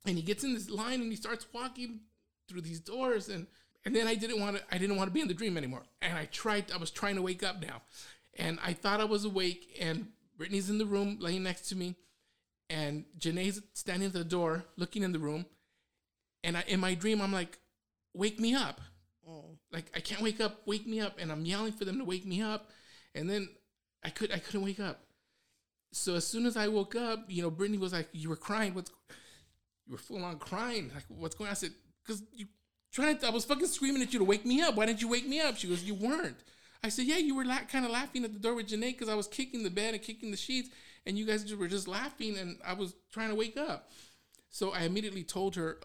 And he gets in this line and he starts walking through these doors and and then I didn't want to I didn't want to be in the dream anymore. And I tried I was trying to wake up now. And I thought I was awake and Brittany's in the room laying next to me and Janae's standing at the door looking in the room. And I, in my dream I'm like, "Wake me up." Like I can't wake up, wake me up and I'm yelling for them to wake me up. And then I could I couldn't wake up. So as soon as I woke up, you know, Brittany was like, "You were crying. What's you were full on crying. Like, what's going on? I said, because you trying to, I was fucking screaming at you to wake me up. Why didn't you wake me up? She goes, you weren't. I said, yeah, you were la- kind of laughing at the door with Janae because I was kicking the bed and kicking the sheets, and you guys were just laughing, and I was trying to wake up. So I immediately told her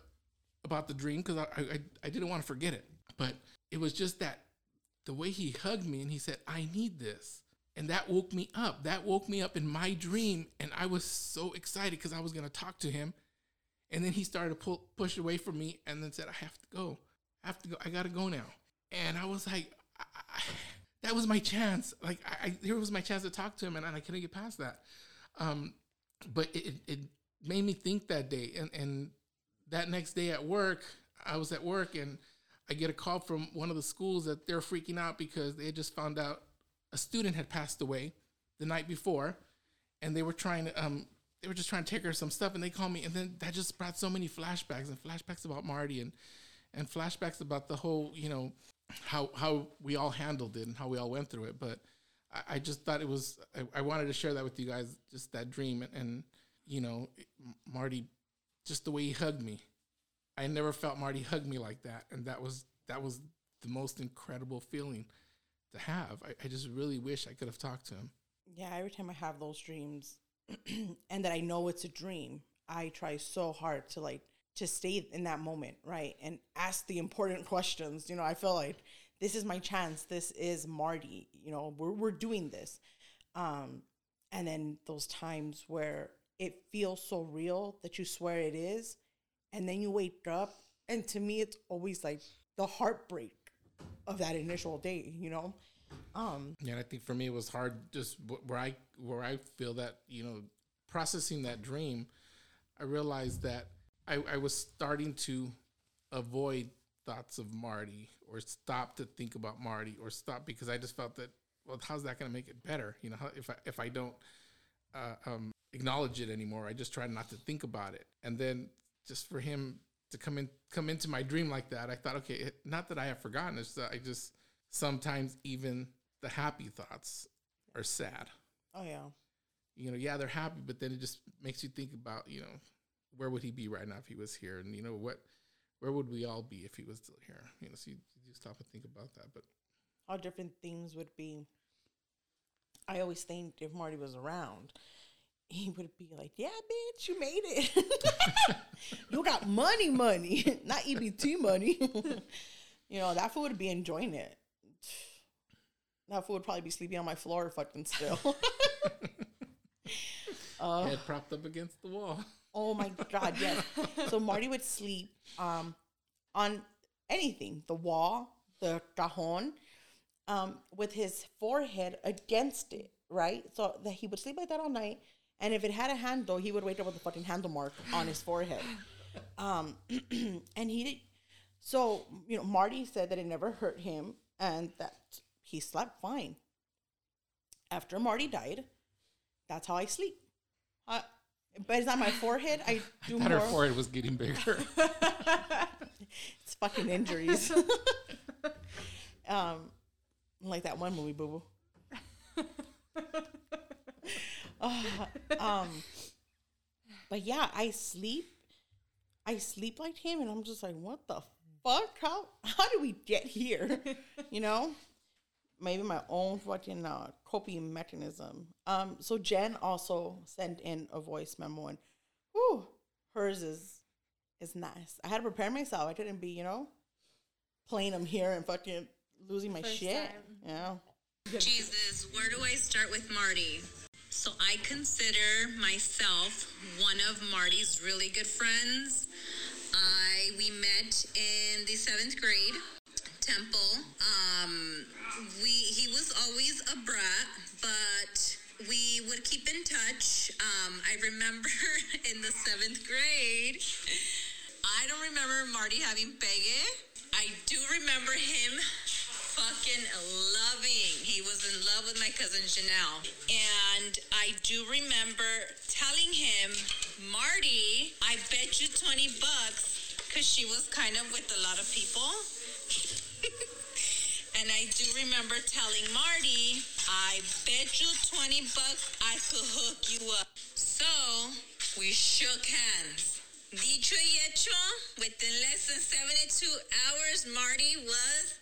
about the dream because I, I, I didn't want to forget it. But it was just that the way he hugged me and he said, I need this. And that woke me up. That woke me up in my dream. And I was so excited because I was going to talk to him. And then he started to pull, push away from me and then said, I have to go. I have to go. I got to go now. And I was like, I, I, that was my chance. Like, I, here was my chance to talk to him and I couldn't get past that. Um, but it, it made me think that day. And, and that next day at work, I was at work and I get a call from one of the schools that they're freaking out because they just found out a student had passed away the night before, and they were trying to um they were just trying to take her some stuff, and they called me, and then that just brought so many flashbacks and flashbacks about Marty and and flashbacks about the whole you know how how we all handled it and how we all went through it, but. I, I just thought it was. I, I, wanted to share that with you guys, just that dream, and, and you know, Marty, just the way he hugged me, I never felt Marty hug me like that, and that was that was the most incredible feeling to have. I, I just really wish I could have talked to him. Yeah, every time I have those dreams, and that I know it's a dream, I try so hard to like to stay in that moment, right, and ask the important questions. You know, I feel like this is my chance. This is Marty. You know, we're we're doing this, um, and then those times where it feels so real that you swear it is and then you wake up and to me it's always like the heartbreak of that initial day you know? Um yeah i think for me it was hard just where i where i feel that you know processing that dream i realized that i, I was starting to avoid thoughts of marty or stop to think about marty or stop because i just felt that well how's that going to make it better? You know if i if i don't uh, um, acknowledge it anymore i just try not to think about it. And then just for him to come in come into my dream like that, I thought, okay, it, not that I have forgotten, it's that I just sometimes even the happy thoughts are sad. Oh yeah. You know, yeah, they're happy, but then it just makes you think about, you know, where would he be right now if he was here, and you know what, where would we all be if he was still here? You know, so you, you stop and think about that. But how different things would be. I always think if Marty was around, he would be like, "Yeah, bitch, you made it. you got money, money, not EBT money. you know that fool would be enjoying it. That fool would probably be sleeping on my floor, fucking still. uh, Head propped up against the wall. Oh my god, yes. So Marty would sleep um, on anything, the wall, the cajon, um, with his forehead against it, right? So that he would sleep like that all night and if it had a handle, he would wake up with a fucking handle mark on his forehead. Um, and he did. So, you know, Marty said that it never hurt him and that he slept fine. After Marty died, that's how I sleep. Uh, but it's on my forehead. I do I thought more. her forehead was getting bigger. it's fucking injuries. um, like that one movie, boo boo. Um, but yeah, I sleep. I sleep like him, and I'm just like, what the fuck? How how do we get here? you know, maybe my own fucking uh, coping mechanism. Um, so Jen also sent in a voice memo, and whew, hers is is nice. I had to prepare myself. I couldn't be, you know, playing them here and fucking losing my First shit. Time. Yeah. Jesus, where do I start with Marty? So I consider myself one of Marty's really good friends. I we met in the seventh grade, Temple. Um, we he was always a brat, but we would keep in touch. Um, I remember in the seventh grade. I don't remember Marty having Peggy. I do remember him fucking loving. He was in love with my cousin Janelle. And I do remember telling him, Marty, I bet you 20 bucks because she was kind of with a lot of people. and I do remember telling Marty, I bet you 20 bucks I could hook you up. So we shook hands. Dicho y hecho, within less than 72 hours, Marty was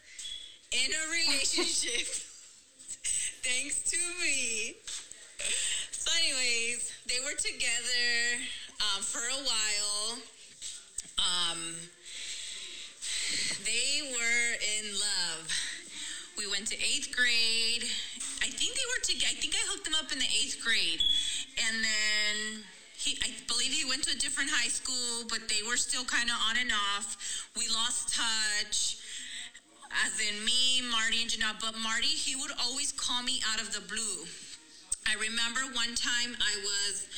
in a relationship thanks to me. So, anyways, they were together um, for a while. Um, they were in love. We went to eighth grade. I think they were together. I think I hooked them up in the eighth grade, and then. He, I believe he went to a different high school, but they were still kind of on and off. We lost touch. As in me, Marty, and Janelle. But Marty, he would always call me out of the blue. I remember one time I was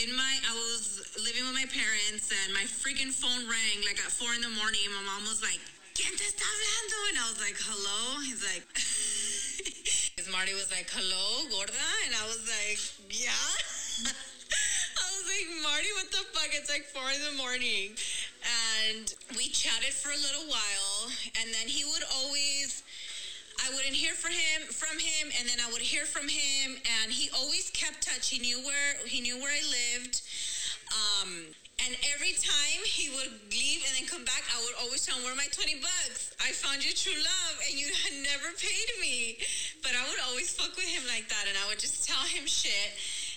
in my, I was living with my parents, and my freaking phone rang like at four in the morning. My mom was like, "¿Quién te está hablando?" And I was like, "Hello." He's like. Marty was like, "Hello, gorda," and I was like, "Yeah." I was like, "Marty, what the fuck?" It's like four in the morning, and we chatted for a little while, and then he would always. I wouldn't hear from him from him, and then I would hear from him, and he always kept touch. He knew where he knew where I lived. Um, and every time he would leave and then come back, I would always tell him, Where are my 20 bucks? I found you true love and you had never paid me. But I would always fuck with him like that and I would just tell him shit.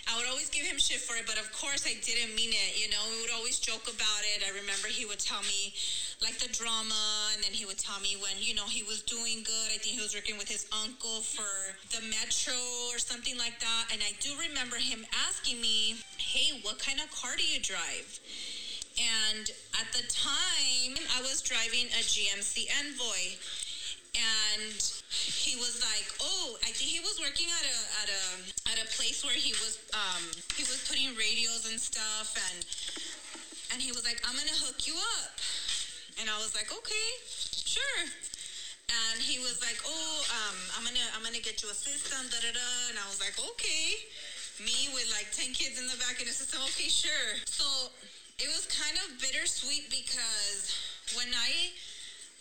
I would always give him shit for it, but of course I didn't mean it. You know, we would always joke about it. I remember he would tell me like the drama, and then he would tell me when you know he was doing good. I think he was working with his uncle for the metro or something like that. And I do remember him asking me, "Hey, what kind of car do you drive?" And at the time, I was driving a GMC Envoy and he was like, "Oh, I think he was working at a at a at a place where he was um he was putting radios and stuff and and he was like, "I'm to hook you up." And I was like, "Okay, sure." And he was like, "Oh, um I'm to I'm to get you a system, da da da." And I was like, "Okay." Me with like 10 kids in the back in a system. Okay, sure. So, it was kind of bittersweet because when I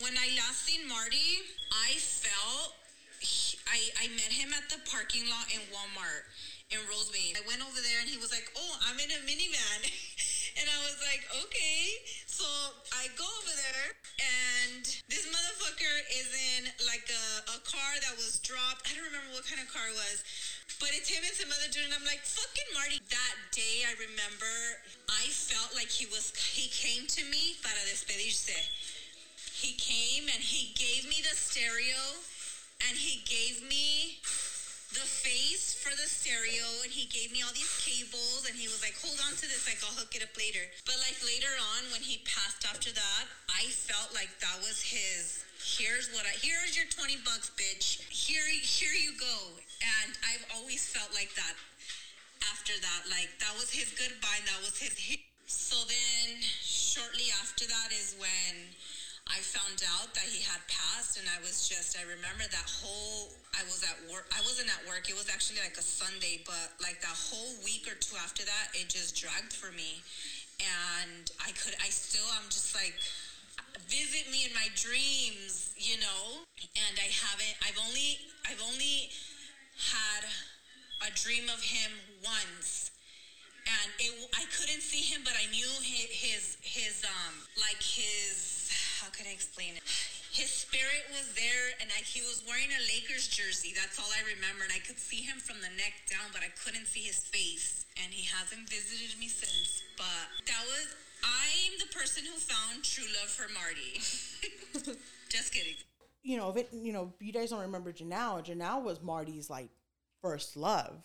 when I last seen Marty, I felt he- I, I met him at the parking lot in Walmart in Rosemead. I went over there and he was like, "Oh, I'm in a minivan," and I was like, "Okay." So I go over there and this motherfucker is in like a, a car that was dropped. I don't remember what kind of car it was. But it's him and some other dude, and I'm like, fucking Marty. That day, I remember, I felt like he was, he came to me para despedirse he came and he gave me the stereo and he gave me the face for the stereo and he gave me all these cables and he was like hold on to this like i'll hook it up later. But like later on when he passed after that i felt like that was his. Here's what i here's your 20 bucks bitch. Here here you go. And i've always felt like that after that like that was his goodbye and that was his so then shortly after that is when I found out that he had passed, and I was just, I remember that whole, I was at work, I wasn't at work, it was actually like a Sunday, but like that whole week or two after that, it just dragged for me. And I could, I still, I'm just like, visit me in my dreams, you know? And I haven't, I've only, I've only had a dream of him once and it, I couldn't see him, but I knew his, his, his um, like his, I explain it? His spirit was there, and I, he was wearing a Lakers jersey. That's all I remember, and I could see him from the neck down, but I couldn't see his face. And he hasn't visited me since. But that was, I'm the person who found true love for Marty. Just kidding. You know, if it, you know, you guys don't remember Janelle. Janelle was Marty's like first love,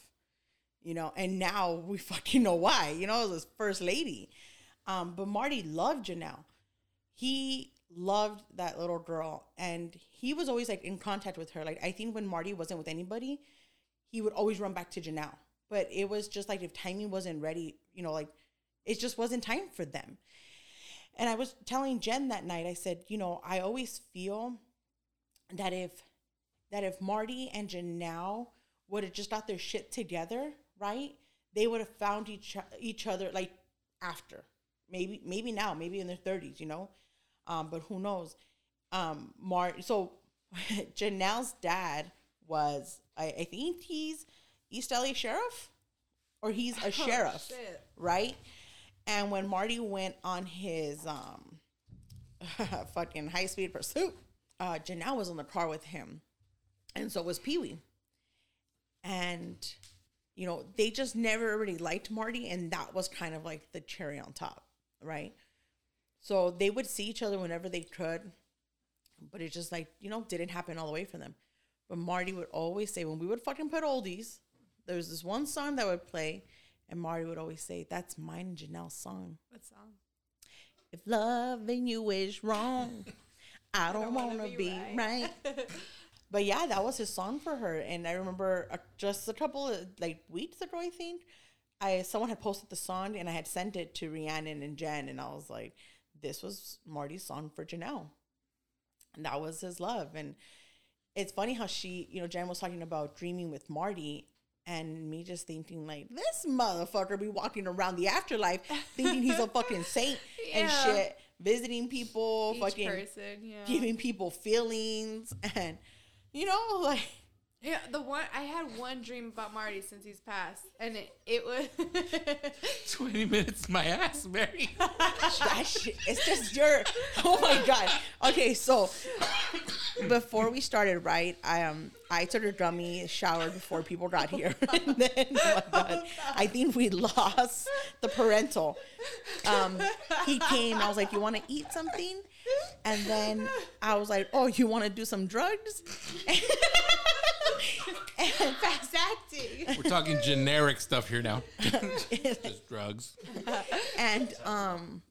you know, and now we fucking know why. You know, it was his first lady. Um, but Marty loved Janelle. He loved that little girl, and he was always like in contact with her. Like I think when Marty wasn't with anybody, he would always run back to Janelle. But it was just like if timing wasn't ready, you know, like it just wasn't time for them. And I was telling Jen that night, I said, you know, I always feel that if that if Marty and Janelle would have just got their shit together, right? They would have found each each other like after. Maybe maybe now, maybe in their 30s, you know? Um, but who knows? Um Mar so Janelle's dad was I, I think he's East LA sheriff or he's a sheriff, shit. right? And when Marty went on his um fucking high speed pursuit, uh Janelle was in the car with him. And so was Pee Wee. And you know, they just never really liked Marty, and that was kind of like the cherry on top, right? So they would see each other whenever they could, but it just like, you know, didn't happen all the way for them. But Marty would always say, when we would fucking put oldies, there was this one song that would play, And Marty would always say, That's mine and Janelle's song. What song? If loving you is wrong, I don't, wanna want to be be, right. right. but yeah, that was his song for her. And I remember uh, just a couple of like weeks ago, I think, I someone had posted the song and I had sent it to Rhiannon and Jen, and I was like, "This was Marty's song for Janelle." And that was his love. And it's funny how she, you know, Jen was talking about dreaming with Marty, and me just thinking like, this motherfucker be walking around the afterlife thinking he's a fucking saint and shit, visiting people, Each fucking person, yeah. giving people feelings, and you know, like. Yeah, the one I had one dream about Marty since he's passed, and it, it was 20 minutes, my ass, Mary. that shit, it's just your oh my god. Okay so before we started right i um i took a dummy shower before people got here. And then oh my god i think we lost the parental. Um he came i was like you want to eat something? And then i was like oh you want to do some drugs and fast acting. We're talking generic stuff here now. Just drugs. and um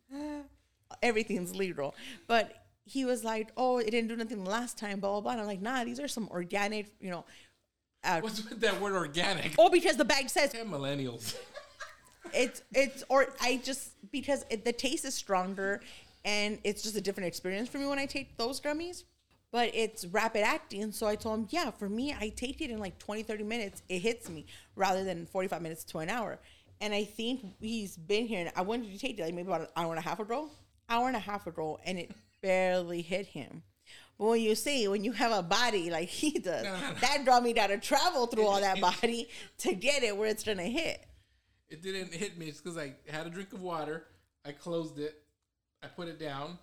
everything's legal. But he was like, "Oh, it didn't do nothing last time." Blah blah blah. And I'm like, "Nah, these are some organic, you know." Uh, What's with that word organic? oh, because the bag says Damn millennials. it's it's or I just because it, the taste is stronger, and it's just a different experience for me when I take those gummies. But it's rapid acting, so I told him, yeah, for me, I take it in like 20, 30 minutes. It hits me rather than 45 minutes to an hour. And I think he's been here. And I wanted to take it? Like maybe about an hour and a half ago, hour and a half ago, and it barely hit him. But when you see, when you have a body like he does, No, no, no. that dummy got to travel through all that body to get it where it's gonna hit. It didn't hit me. It's because I had a drink of water. I closed it. I put it down,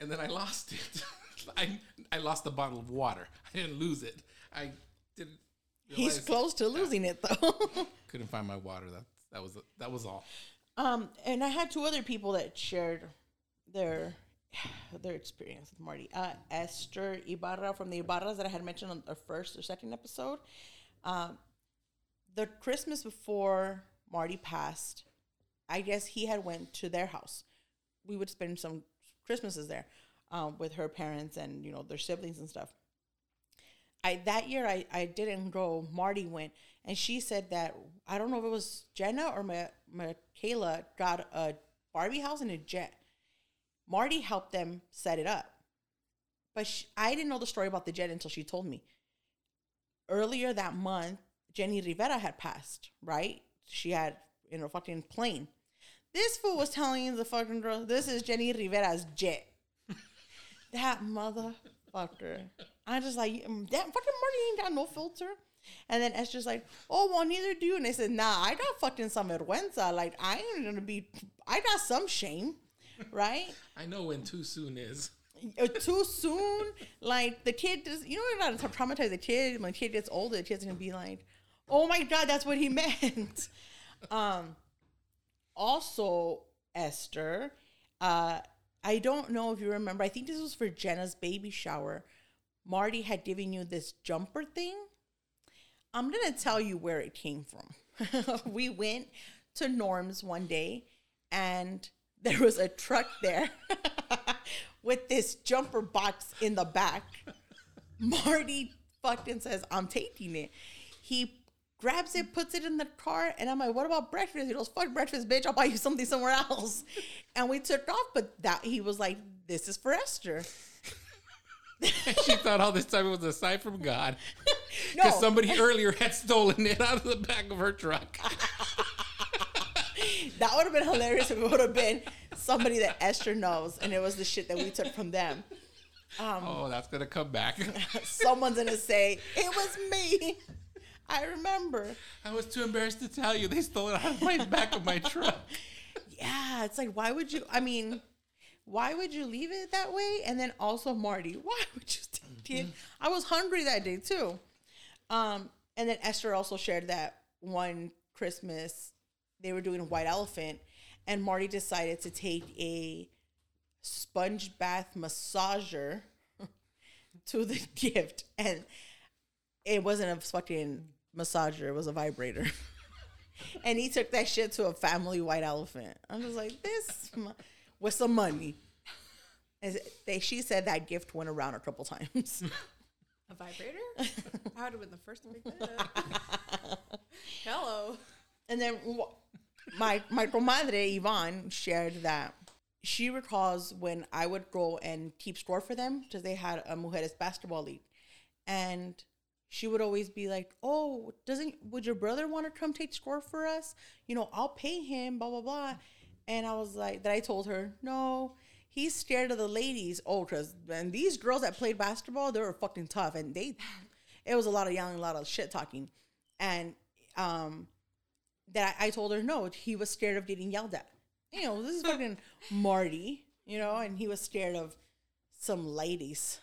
and then I lost it. I I lost the bottle of water. I didn't lose it. I didn't. He's close to losing it though. Couldn't find my water. That that was that was all. um, and I had two other people that shared their their experience with Marty. Uh, Esther Ibarra from the Ibarras that I had mentioned on the first or second episode. Um, the Christmas before Marty passed, I guess he had went to their house. We would spend some Christmases there um, with her parents and you know their siblings and stuff. I that year I, I didn't go. Marty went, and she said that I don't know if it was Jenna or Ma- Michaela got a Barbie house and a jet. Marty helped them set it up, but sh I didn't know the story about the jet until she told me. Earlier that month, Jenni Rivera had passed. Right, she had in a fucking plane. This fool was telling the fucking girl, "This is Jenni Rivera's jet." That motherfucker. I just like "Mm, that fucking Marty ain't got no filter. And then Esther's like, oh well, neither do you. And they said, nah, I got fucking some vergüenza. Like I ain't gonna be. I got some shame, right? I know when too soon is. Uh, Too soon, like the kid does. You know, not to traumatize the kid. When the kid gets older, the kid's gonna be like, oh my god, that's what he meant. um. Also, Esther, uh, I don't know if you remember. I think this was for Jenna's baby shower. Marty had given you this jumper thing. I'm gonna tell you where it came from. we went to Norm's one day, and there was a truck there with this jumper box in the back. Marty fucking says, I'm taking it. He grabs it, puts it in the car, and I'm like, what about breakfast? He goes, fuck breakfast, bitch. I'll buy you something somewhere else. And we took off, but that he was like, this is for Esther. she thought all this time it was a sign from God. No, Because somebody earlier had stolen it out of the back of her truck. that would have been hilarious if it would have been somebody that Esther knows, and it was the shit that we took from them. Um, oh, that's gonna come back. Someone's gonna say, it was me. I remember. I was too embarrassed to tell you. They stole it out of my back of my truck. Yeah, it's like, why would you? I mean, why would you leave it that way? And then also Marty, why would you take it? I was hungry that day too. Um, and then Esther also shared that one Christmas they were doing a white elephant, and Marty decided to take a sponge bath massager to the gift, and it wasn't a fucking massager; was a vibrator. and he took that shit to a family white elephant. I'm just like, this with some money. As they, she said that gift went around a couple times. A vibrator? I would have been the first to pick that up. Hello. And then my my comadre Yvonne shared that she recalls when I would go and keep score for them because they had a mujeres basketball league, and she would always be like, "Oh, doesn't would your brother want to come take score for us? You know, I'll pay him." Blah blah blah. And I was like, that I told her, no, he's scared of the ladies. Oh, because and these girls that played basketball, they were fucking tough, and they, it was a lot of yelling, a lot of shit talking, and um, that I, I told her no, he was scared of getting yelled at. You know, this is fucking Marty, you know, and he was scared of some ladies.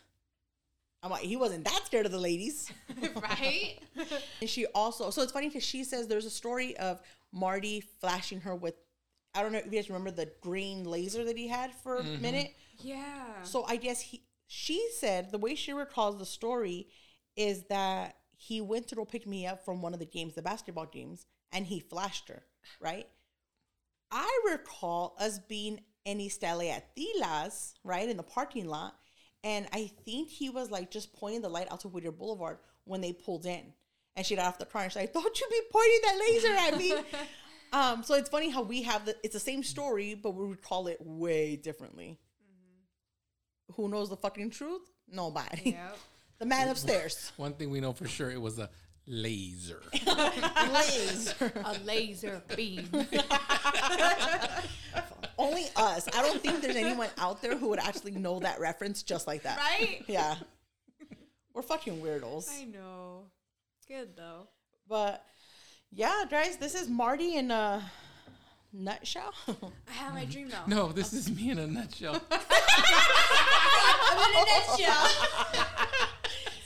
I'm like, he wasn't that scared of the ladies. right? And she also, so it's funny because she says there's a story of Marty flashing her with, I don't know if you guys remember the green laser that he had for a mm-hmm. minute. Yeah. So I guess he, she said the way she recalls the story is that he went to go pick me up from one of the games, the basketball games, and he flashed her, right? I recall us being in Istele at Tilas, right, in the parking lot, and I think he was like just pointing the light out to Whittier Boulevard when they pulled in. And she got off the car and she's like, Don't you be pointing that laser at me. um, so it's funny how we have the it's the same story, but we recall it way differently. Who knows the fucking truth? Nobody. Yep. the man upstairs. One thing we know for sure, it was a laser. laser. A laser beam. Only us. I don't think there's anyone out there who would actually know that reference just like that. right? Yeah. We're fucking weirdos. I know. It's Good though. But yeah, guys, this is Marty in a nutshell. I have my dream now. No, this is me in a nutshell. I'm in a nutshell.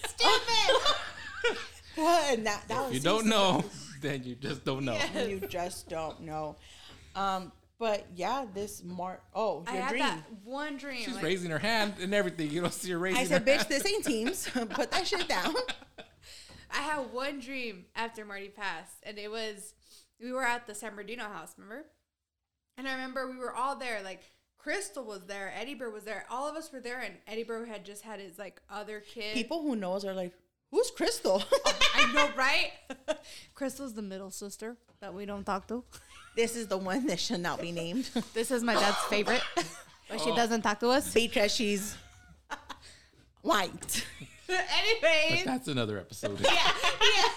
Stupid. what? And that, that was you don't know, then you just don't know. You just don't know. Um, but yeah, this Mar. Oh, I had dream. that one dream. She's like- raising her hand and everything. You don't see her raising I said, her bitch, hand. this ain't teams. Put that shit down. I had one dream after Marty passed, and it was we were at the San Bernardino house, remember? And I remember we were all there, like Crystal was there, Eddie Burr was there, all of us were there, and Eddie Burr had just had his like other kid. People who know us are like, who's Crystal? I know, right? Crystal's the middle sister that we don't talk to. this is the one that should not be named This is my dad's favorite, but she doesn't talk to us. because she's white. Anyways, But that's another episode. yeah,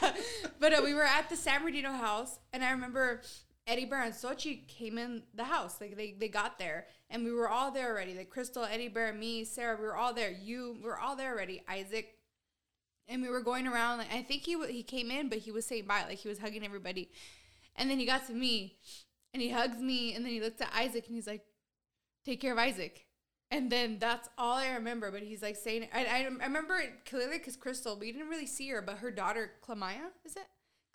yeah. But uh, we were at the San Bernardino house, and I remember Eddie Bear and Sochi came in the house. Like they, they got there, and we were all there already. Like Crystal, Eddie Bear, me, Sarah, we were all there. You, we were all there already. Isaac, and we were going around. Like I think he wa- he came in, but he was saying bye. Like he was hugging everybody, and then he got to me, and he hugs me, and then he looks at Isaac, and he's like, "Take care of Isaac." And then that's all I remember. But he's like saying, I, I, I remember it clearly because Crystal, we didn't really see her, but her daughter, Clamaya, is it?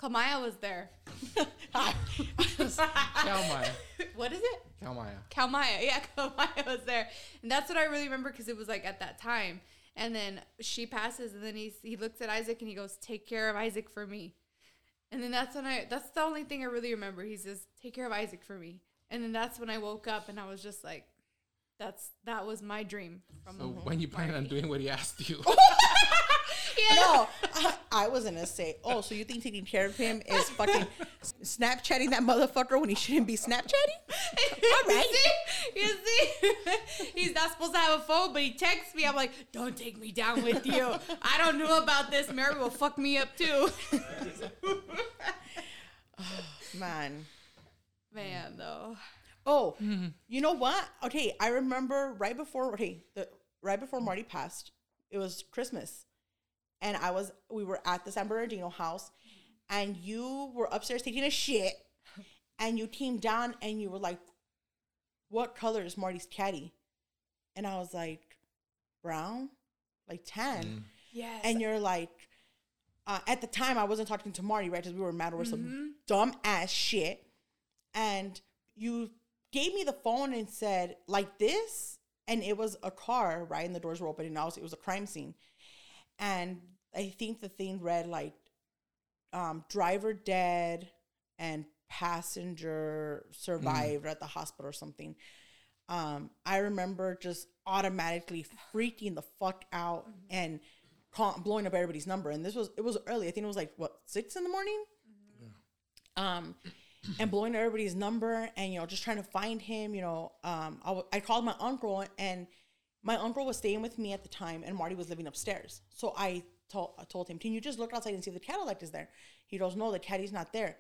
Clamaya was there. Kalmaya. what is it? Kalmaya. Kalmaya. Yeah, Kalmaya was there. And that's what I really remember because it was like at that time. And then she passes, and then he, he looks at Isaac and he goes, Take care of Isaac for me. And then that's when I, that's the only thing I really remember. He says, Take care of Isaac for me. And then that's when I woke up and I was just like, that's, that was my dream. From So when you plan on doing what he asked you? No, I, I was gonna say, oh, so you think taking care of him is fucking Snapchatting that motherfucker when he shouldn't be Snapchatting? All right. You see? You see? He's not supposed to have a phone, but he texts me. I'm like, don't take me down with you. I don't know about this. Mary will fuck me up too. Oh, man. Man, though. Oh, you know what? Okay, I remember right before okay, the right before Marty passed, it was Christmas. And I was we were at the San Bernardino house and you were upstairs taking a shit and you came down and you were like, What color is Marty's caddy? And I was like, Brown? Like tan. Yes. And you're like, uh, at the time I wasn't talking to Marty, right? Because we were mad over some dumb ass shit. And you gave me the phone and said, like this. And it was a car, right? And the doors were open and I was, it was a crime scene. And I think the thing read like um, driver dead and passenger survived at the hospital or something. Um, I remember just automatically freaking the fuck out and call, blowing up everybody's number. And this was it was early. I think it was like what six in the morning. Um, and blowing up everybody's number and you know just trying to find him. You know, um, I, w- I called my uncle and my uncle was staying with me at the time and Marty was living upstairs. So I told I told him, "Can you just look outside and see if the Cadillac is there?" He goes, "No, the caddy's not there."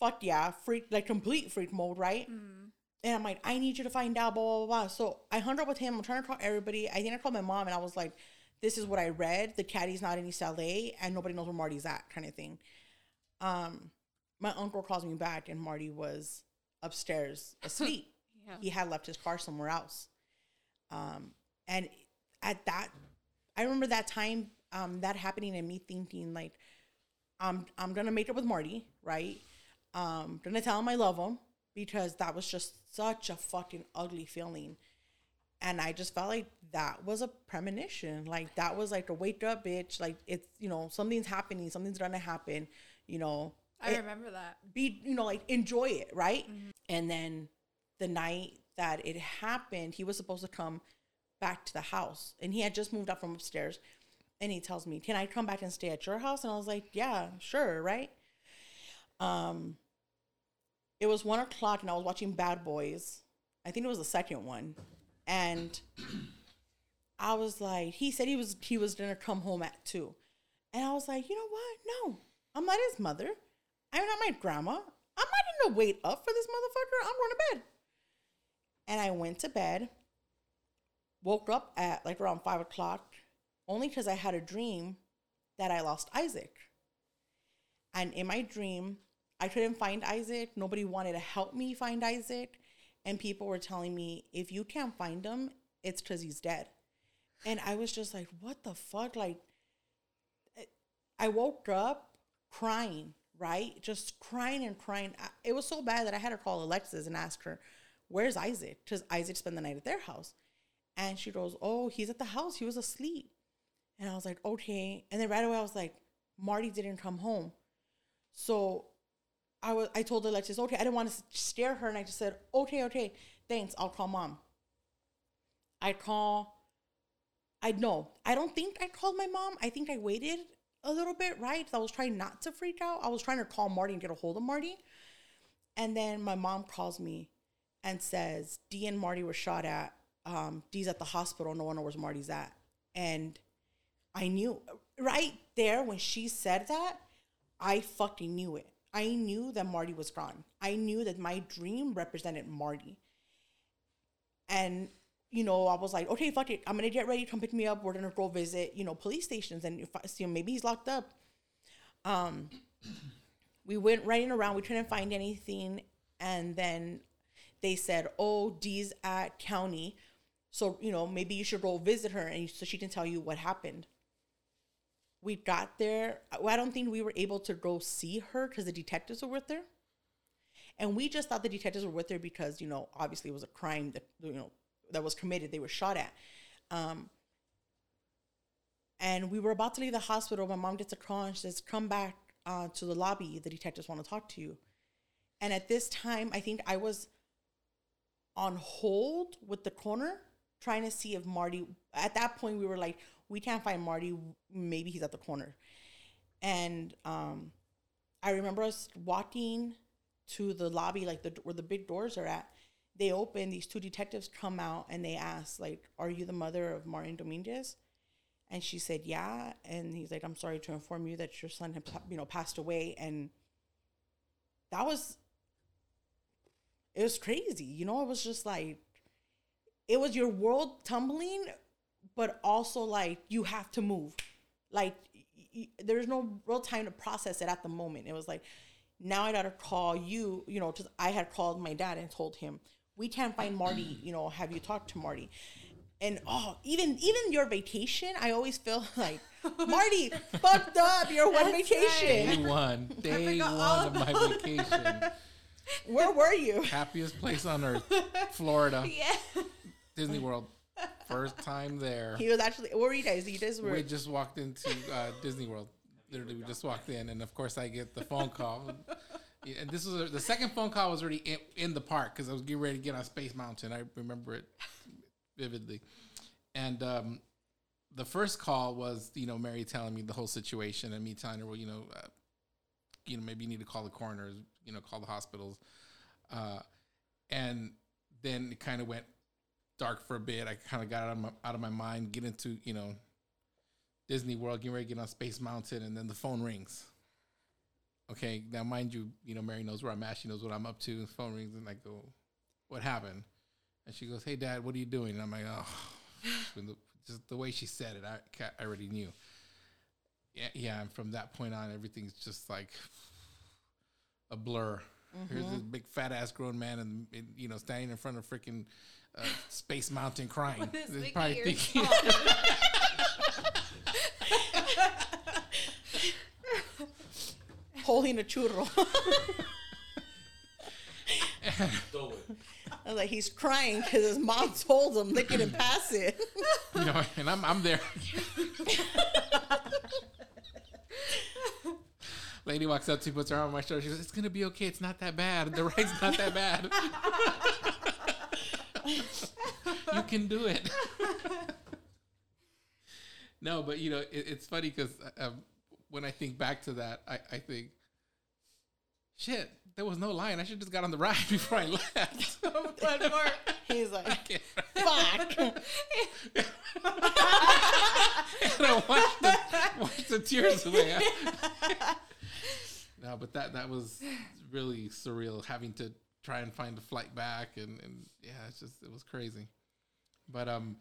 Fuck yeah, freak like complete freak mode, right? And I'm like, I need you to find out, blah, blah, blah, blah. So I hung up with him. I'm trying to call everybody. I think I called my mom and I was like, this is what I read. The caddy's not in East LA and nobody knows where Marty's at, kind of thing. Um, my uncle calls me back and Marty was upstairs asleep. Yeah. He had left his car somewhere else. Um, and at that, I remember that time, um, that happening and me thinking like, I'm I'm gonna make it with Marty, right? Um, gonna tell him I love him because that was just such a fucking ugly feeling. And I just felt like that was a premonition. Like that was like a wake up bitch. Like it's you know, something's happening, something's gonna happen, you know. I It- remember that. be you know like enjoy it right and then the night that it happened he was supposed to come back to the house and he had just moved up from upstairs and he tells me can i come back and stay at your house? And i was like yeah sure right? Um it was one o'clock and i was watching bad boys. I think it was the second one. And i was like he said he was he was gonna come home at two. And i was like you know what? No i'm not his mother. I'm not my grandma. I'm not gonna wait up for this motherfucker. I'm going to bed. And I went to bed, woke up at like around five o'clock, only because I had a dream that I lost Isaac. And in my dream, I couldn't find Isaac. Nobody wanted to help me find Isaac. And people were telling me, if you can't find him, it's because he's dead. And I was just like, what the fuck? Like, I woke up crying, right? Just crying and crying. It was so bad that I had to call Alexis and ask her, Where's Isaac? Because Isaac spent the night at their house. And she goes, Oh, he's at the house. He was asleep. And I was like, Okay. And then right away, I was like, Marty didn't come home. So I was, I told Alexis, Okay, I didn't want to scare her. And I just said, Okay, okay, thanks. I'll call mom. I call I know. I don't think I called my mom. I think I waited a little bit, right? I was trying not to freak out. I was trying to call Marty and get a hold of Marty. And then my mom calls me and says, D and Marty were shot at. Um, Dee's at the hospital. No one knows where Marty's at. And I knew right there when she said that, I fucking knew it. I knew that Marty was gone. I knew that my dream represented Marty. And you know, I was like, okay, fuck it. I'm gonna get ready. Come pick me up. We're gonna go visit, you know, police stations, and if I see him, maybe he's locked up. Um, we went running around. We couldn't find anything, and then they said, "Oh, Dee's at county, so you know maybe you should go visit her, and so she can tell you what happened." We got there. I don't think we were able to go see her because the detectives were with her, and we just thought the detectives were with her because you know obviously it was a crime that you know that was committed. They were shot at. Um, and we were about to leave the hospital. My mom gets a call and says, "Come back uh, to the lobby. The detectives want to talk to you." And at this time, I think I was on hold with the corner trying to see if Marty. At that point, we were like, "We can't find Marty. Maybe he's at the corner." And um, I remember us walking to the lobby, like the where the big doors are at. They open. These two detectives come out and they ask, like, "Are you the mother of Martin Dominguez?" And she said, "Yeah." And he's like, "I'm sorry to inform you that your son had, you know, passed away." And that was, it was crazy. You know, it was just like, it was your world tumbling, but also like you have to move. Like y- y- there's no real time to process it at the moment. It was like, now I gotta call you. You know, because I had called my dad and told him we can't find Marty. You know, have you talked to Marty? And oh, even even your vacation, I always feel like Marty fucked up your one That's vacation. Day one, day one of my vacation. Where were you? Happiest place on earth, Florida, Yeah. Disney World. First time there. He was actually. Where were you guys? You guys were. We just walked into uh, Disney World. Literally, we just walked in, and of course, I get the phone call. And this was the second phone call was already in, in the park because I was getting ready to get on Space Mountain. I remember it vividly. And um, the first call was, you know, Mary telling me the whole situation and me telling her, well, you know, uh, you know, maybe you need to call the coroners, you know, call the hospitals. Uh, and then it kind of went dark for a bit. I kind of got out of my out of my mind, get into you know Disney World, getting ready to get on Space Mountain, and then the phone rings. Okay, now mind you, you know Mary knows where I'm at. She knows what I'm up to. The phone rings, and I go, "What happened?" And she goes, "Hey, Dad, what are you doing?" And I'm like, "Oh." The, just the way she said it, I, I already knew. Yeah, yeah. And from that point on, everything's just like a blur. Here's mm-hmm. this big fat ass grown man, and you know, standing in front of freaking uh, Space Mountain crying. With They're probably thinking, Holding a churro. I was like, he's crying because his mom told him they couldn't pass it. you know, and I'm I'm there. Lady walks up to me, puts her arm on my shoulder. She goes, "It's gonna be okay. It's not that bad. The ride's not that bad. you can do it." no, but you know, it, it's funny because um, when I think back to that, I, I think, shit, there was no line. I should just got on the ride before I left. One more. He's like, fuck. and I watched the, watched the tears away. no, but that that was really surreal having to try and find a flight back and, and yeah, it's just it was crazy. But um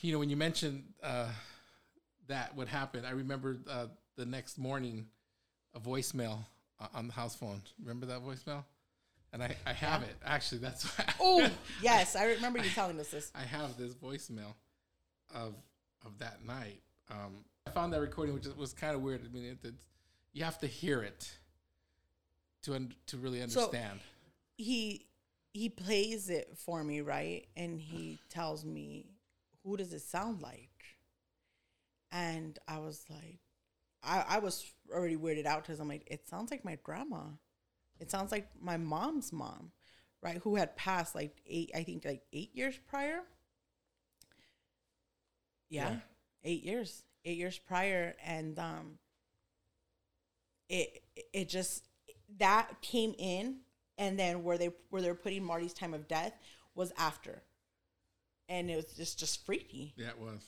you know, when you mentioned uh that what happened, I remember uh the next morning a voicemail on the house phone. Remember that voicemail? And I, I have it. Actually, that's Oh, yes. I remember you telling us this. I have this voicemail of of that night. Um, I found that recording, which was kind of weird. I mean, it, it's, you have to hear it to un- to really So- understand. He he plays it for me, right? And he tells me, "Who does it sound like?" And I was like, I I was already weirded out because I'm like, it sounds like my grandma. It sounds like my mom's mom, right? Who had passed like eight, I think like eight years prior. Yeah, Yeah. eight years, eight years prior, and um, it it just that came in, and then where they where they're putting Marty's time of death was after, and it was just just freaky. yeah, it was.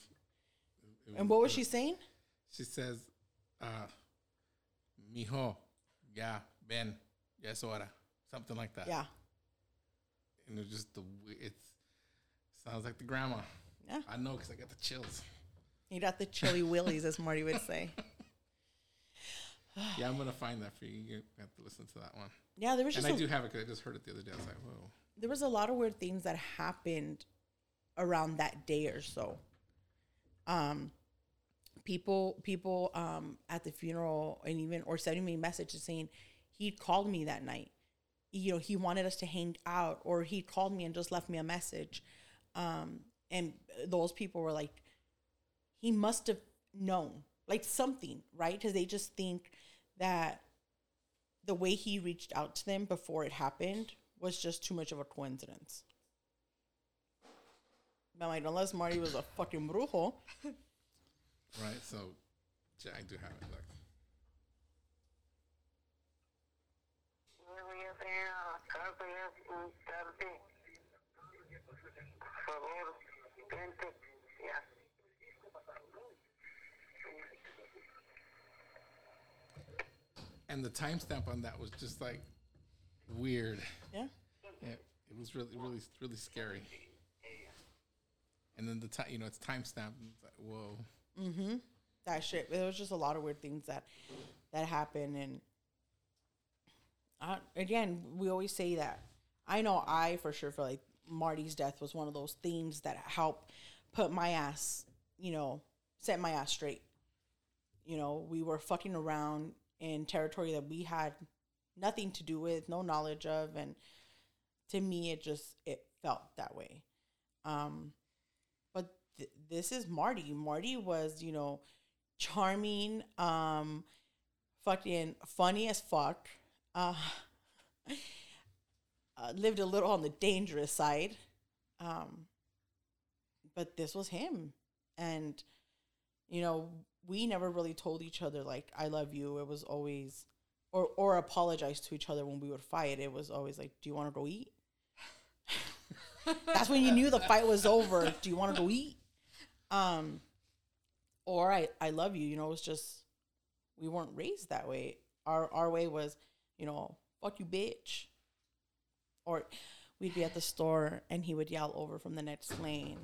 It And what was she saying? She says, uh, "Mijo, yeah, Ben, ya es hora," something like that. Yeah, and it's just the it's sounds like the grandma. yeah. I know because I got the chills. You got the chilly willies, as Marty would say. Yeah, I'm gonna find that for you. You have to listen to that one. Yeah, there was And just I a, do have it because I just heard it the other day. I was like, whoa. there was a lot of weird things that happened around that day or so. Um, people people um at the funeral and even or sending me messages saying he called me that night. You know, he wanted us to hang out, or he called me and just left me a message. Um, and those people were like, he must have known like something, right? Because they just think that the way he reached out to them before it happened was just too much of a coincidence. But like, unless Marty was a fucking brujo, Right. So, yeah, I do have it. Look. And the timestamp on that was just like weird. yeah. Yeah, it was really, really, really scary. And then the time, you know, it's timestamp. It's like, whoa. Mm-hmm. That shit. There was just a lot of weird things that that happened, and uh, again, we always say that. I know I for sure feel like Marty's death was one of those things that helped put my ass, you know, set my ass straight. You know, we were fucking around in territory that we had nothing to do with, no knowledge of, and to me, it just it felt that way. Um, but th- this is Marty. Marty was, you know, charming, um, fucking funny as fuck. uh, uh, lived a little on the dangerous side. Um, but this was him. And, you know, we never really told each other, like, I love you. It was always, or, or apologize to each other when we would fight. It was always like, do you want to go eat? That's when you knew the fight was over. Do you want to go eat? Um, or I, I love you. You know, it was just, we weren't raised that way. Our, our way was, you know, fuck you, bitch. Or we'd be at the store and he would yell over from the next lane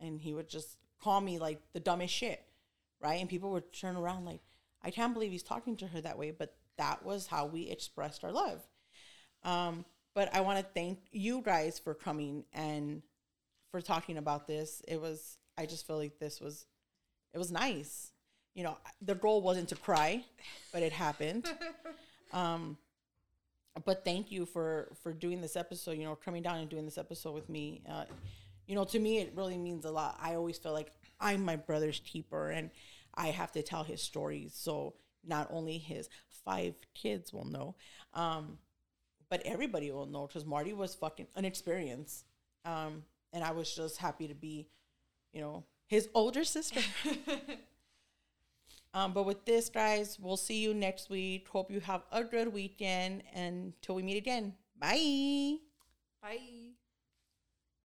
and he would just call me like the dumbest shit. Right. And people would turn around like, I can't believe he's talking to her that way. But that was how we expressed our love. Um, but I want to thank you guys for coming and for talking about this. It was, I just feel like this was, it was nice. You know, the goal wasn't to cry, but it happened. Um, but thank you for for doing this episode. You know, coming down and doing this episode with me. Uh, you know, to me, it really means a lot. I always feel like I'm my brother's keeper, and I have to tell his stories. So not only his five kids will know, um, but everybody will know because Marty was fucking an experience. Um, and I was just happy to be, you know, his older sister. um, but with this, guys, we'll see you next week. Hope you have a good weekend. And until we meet again, bye. Bye.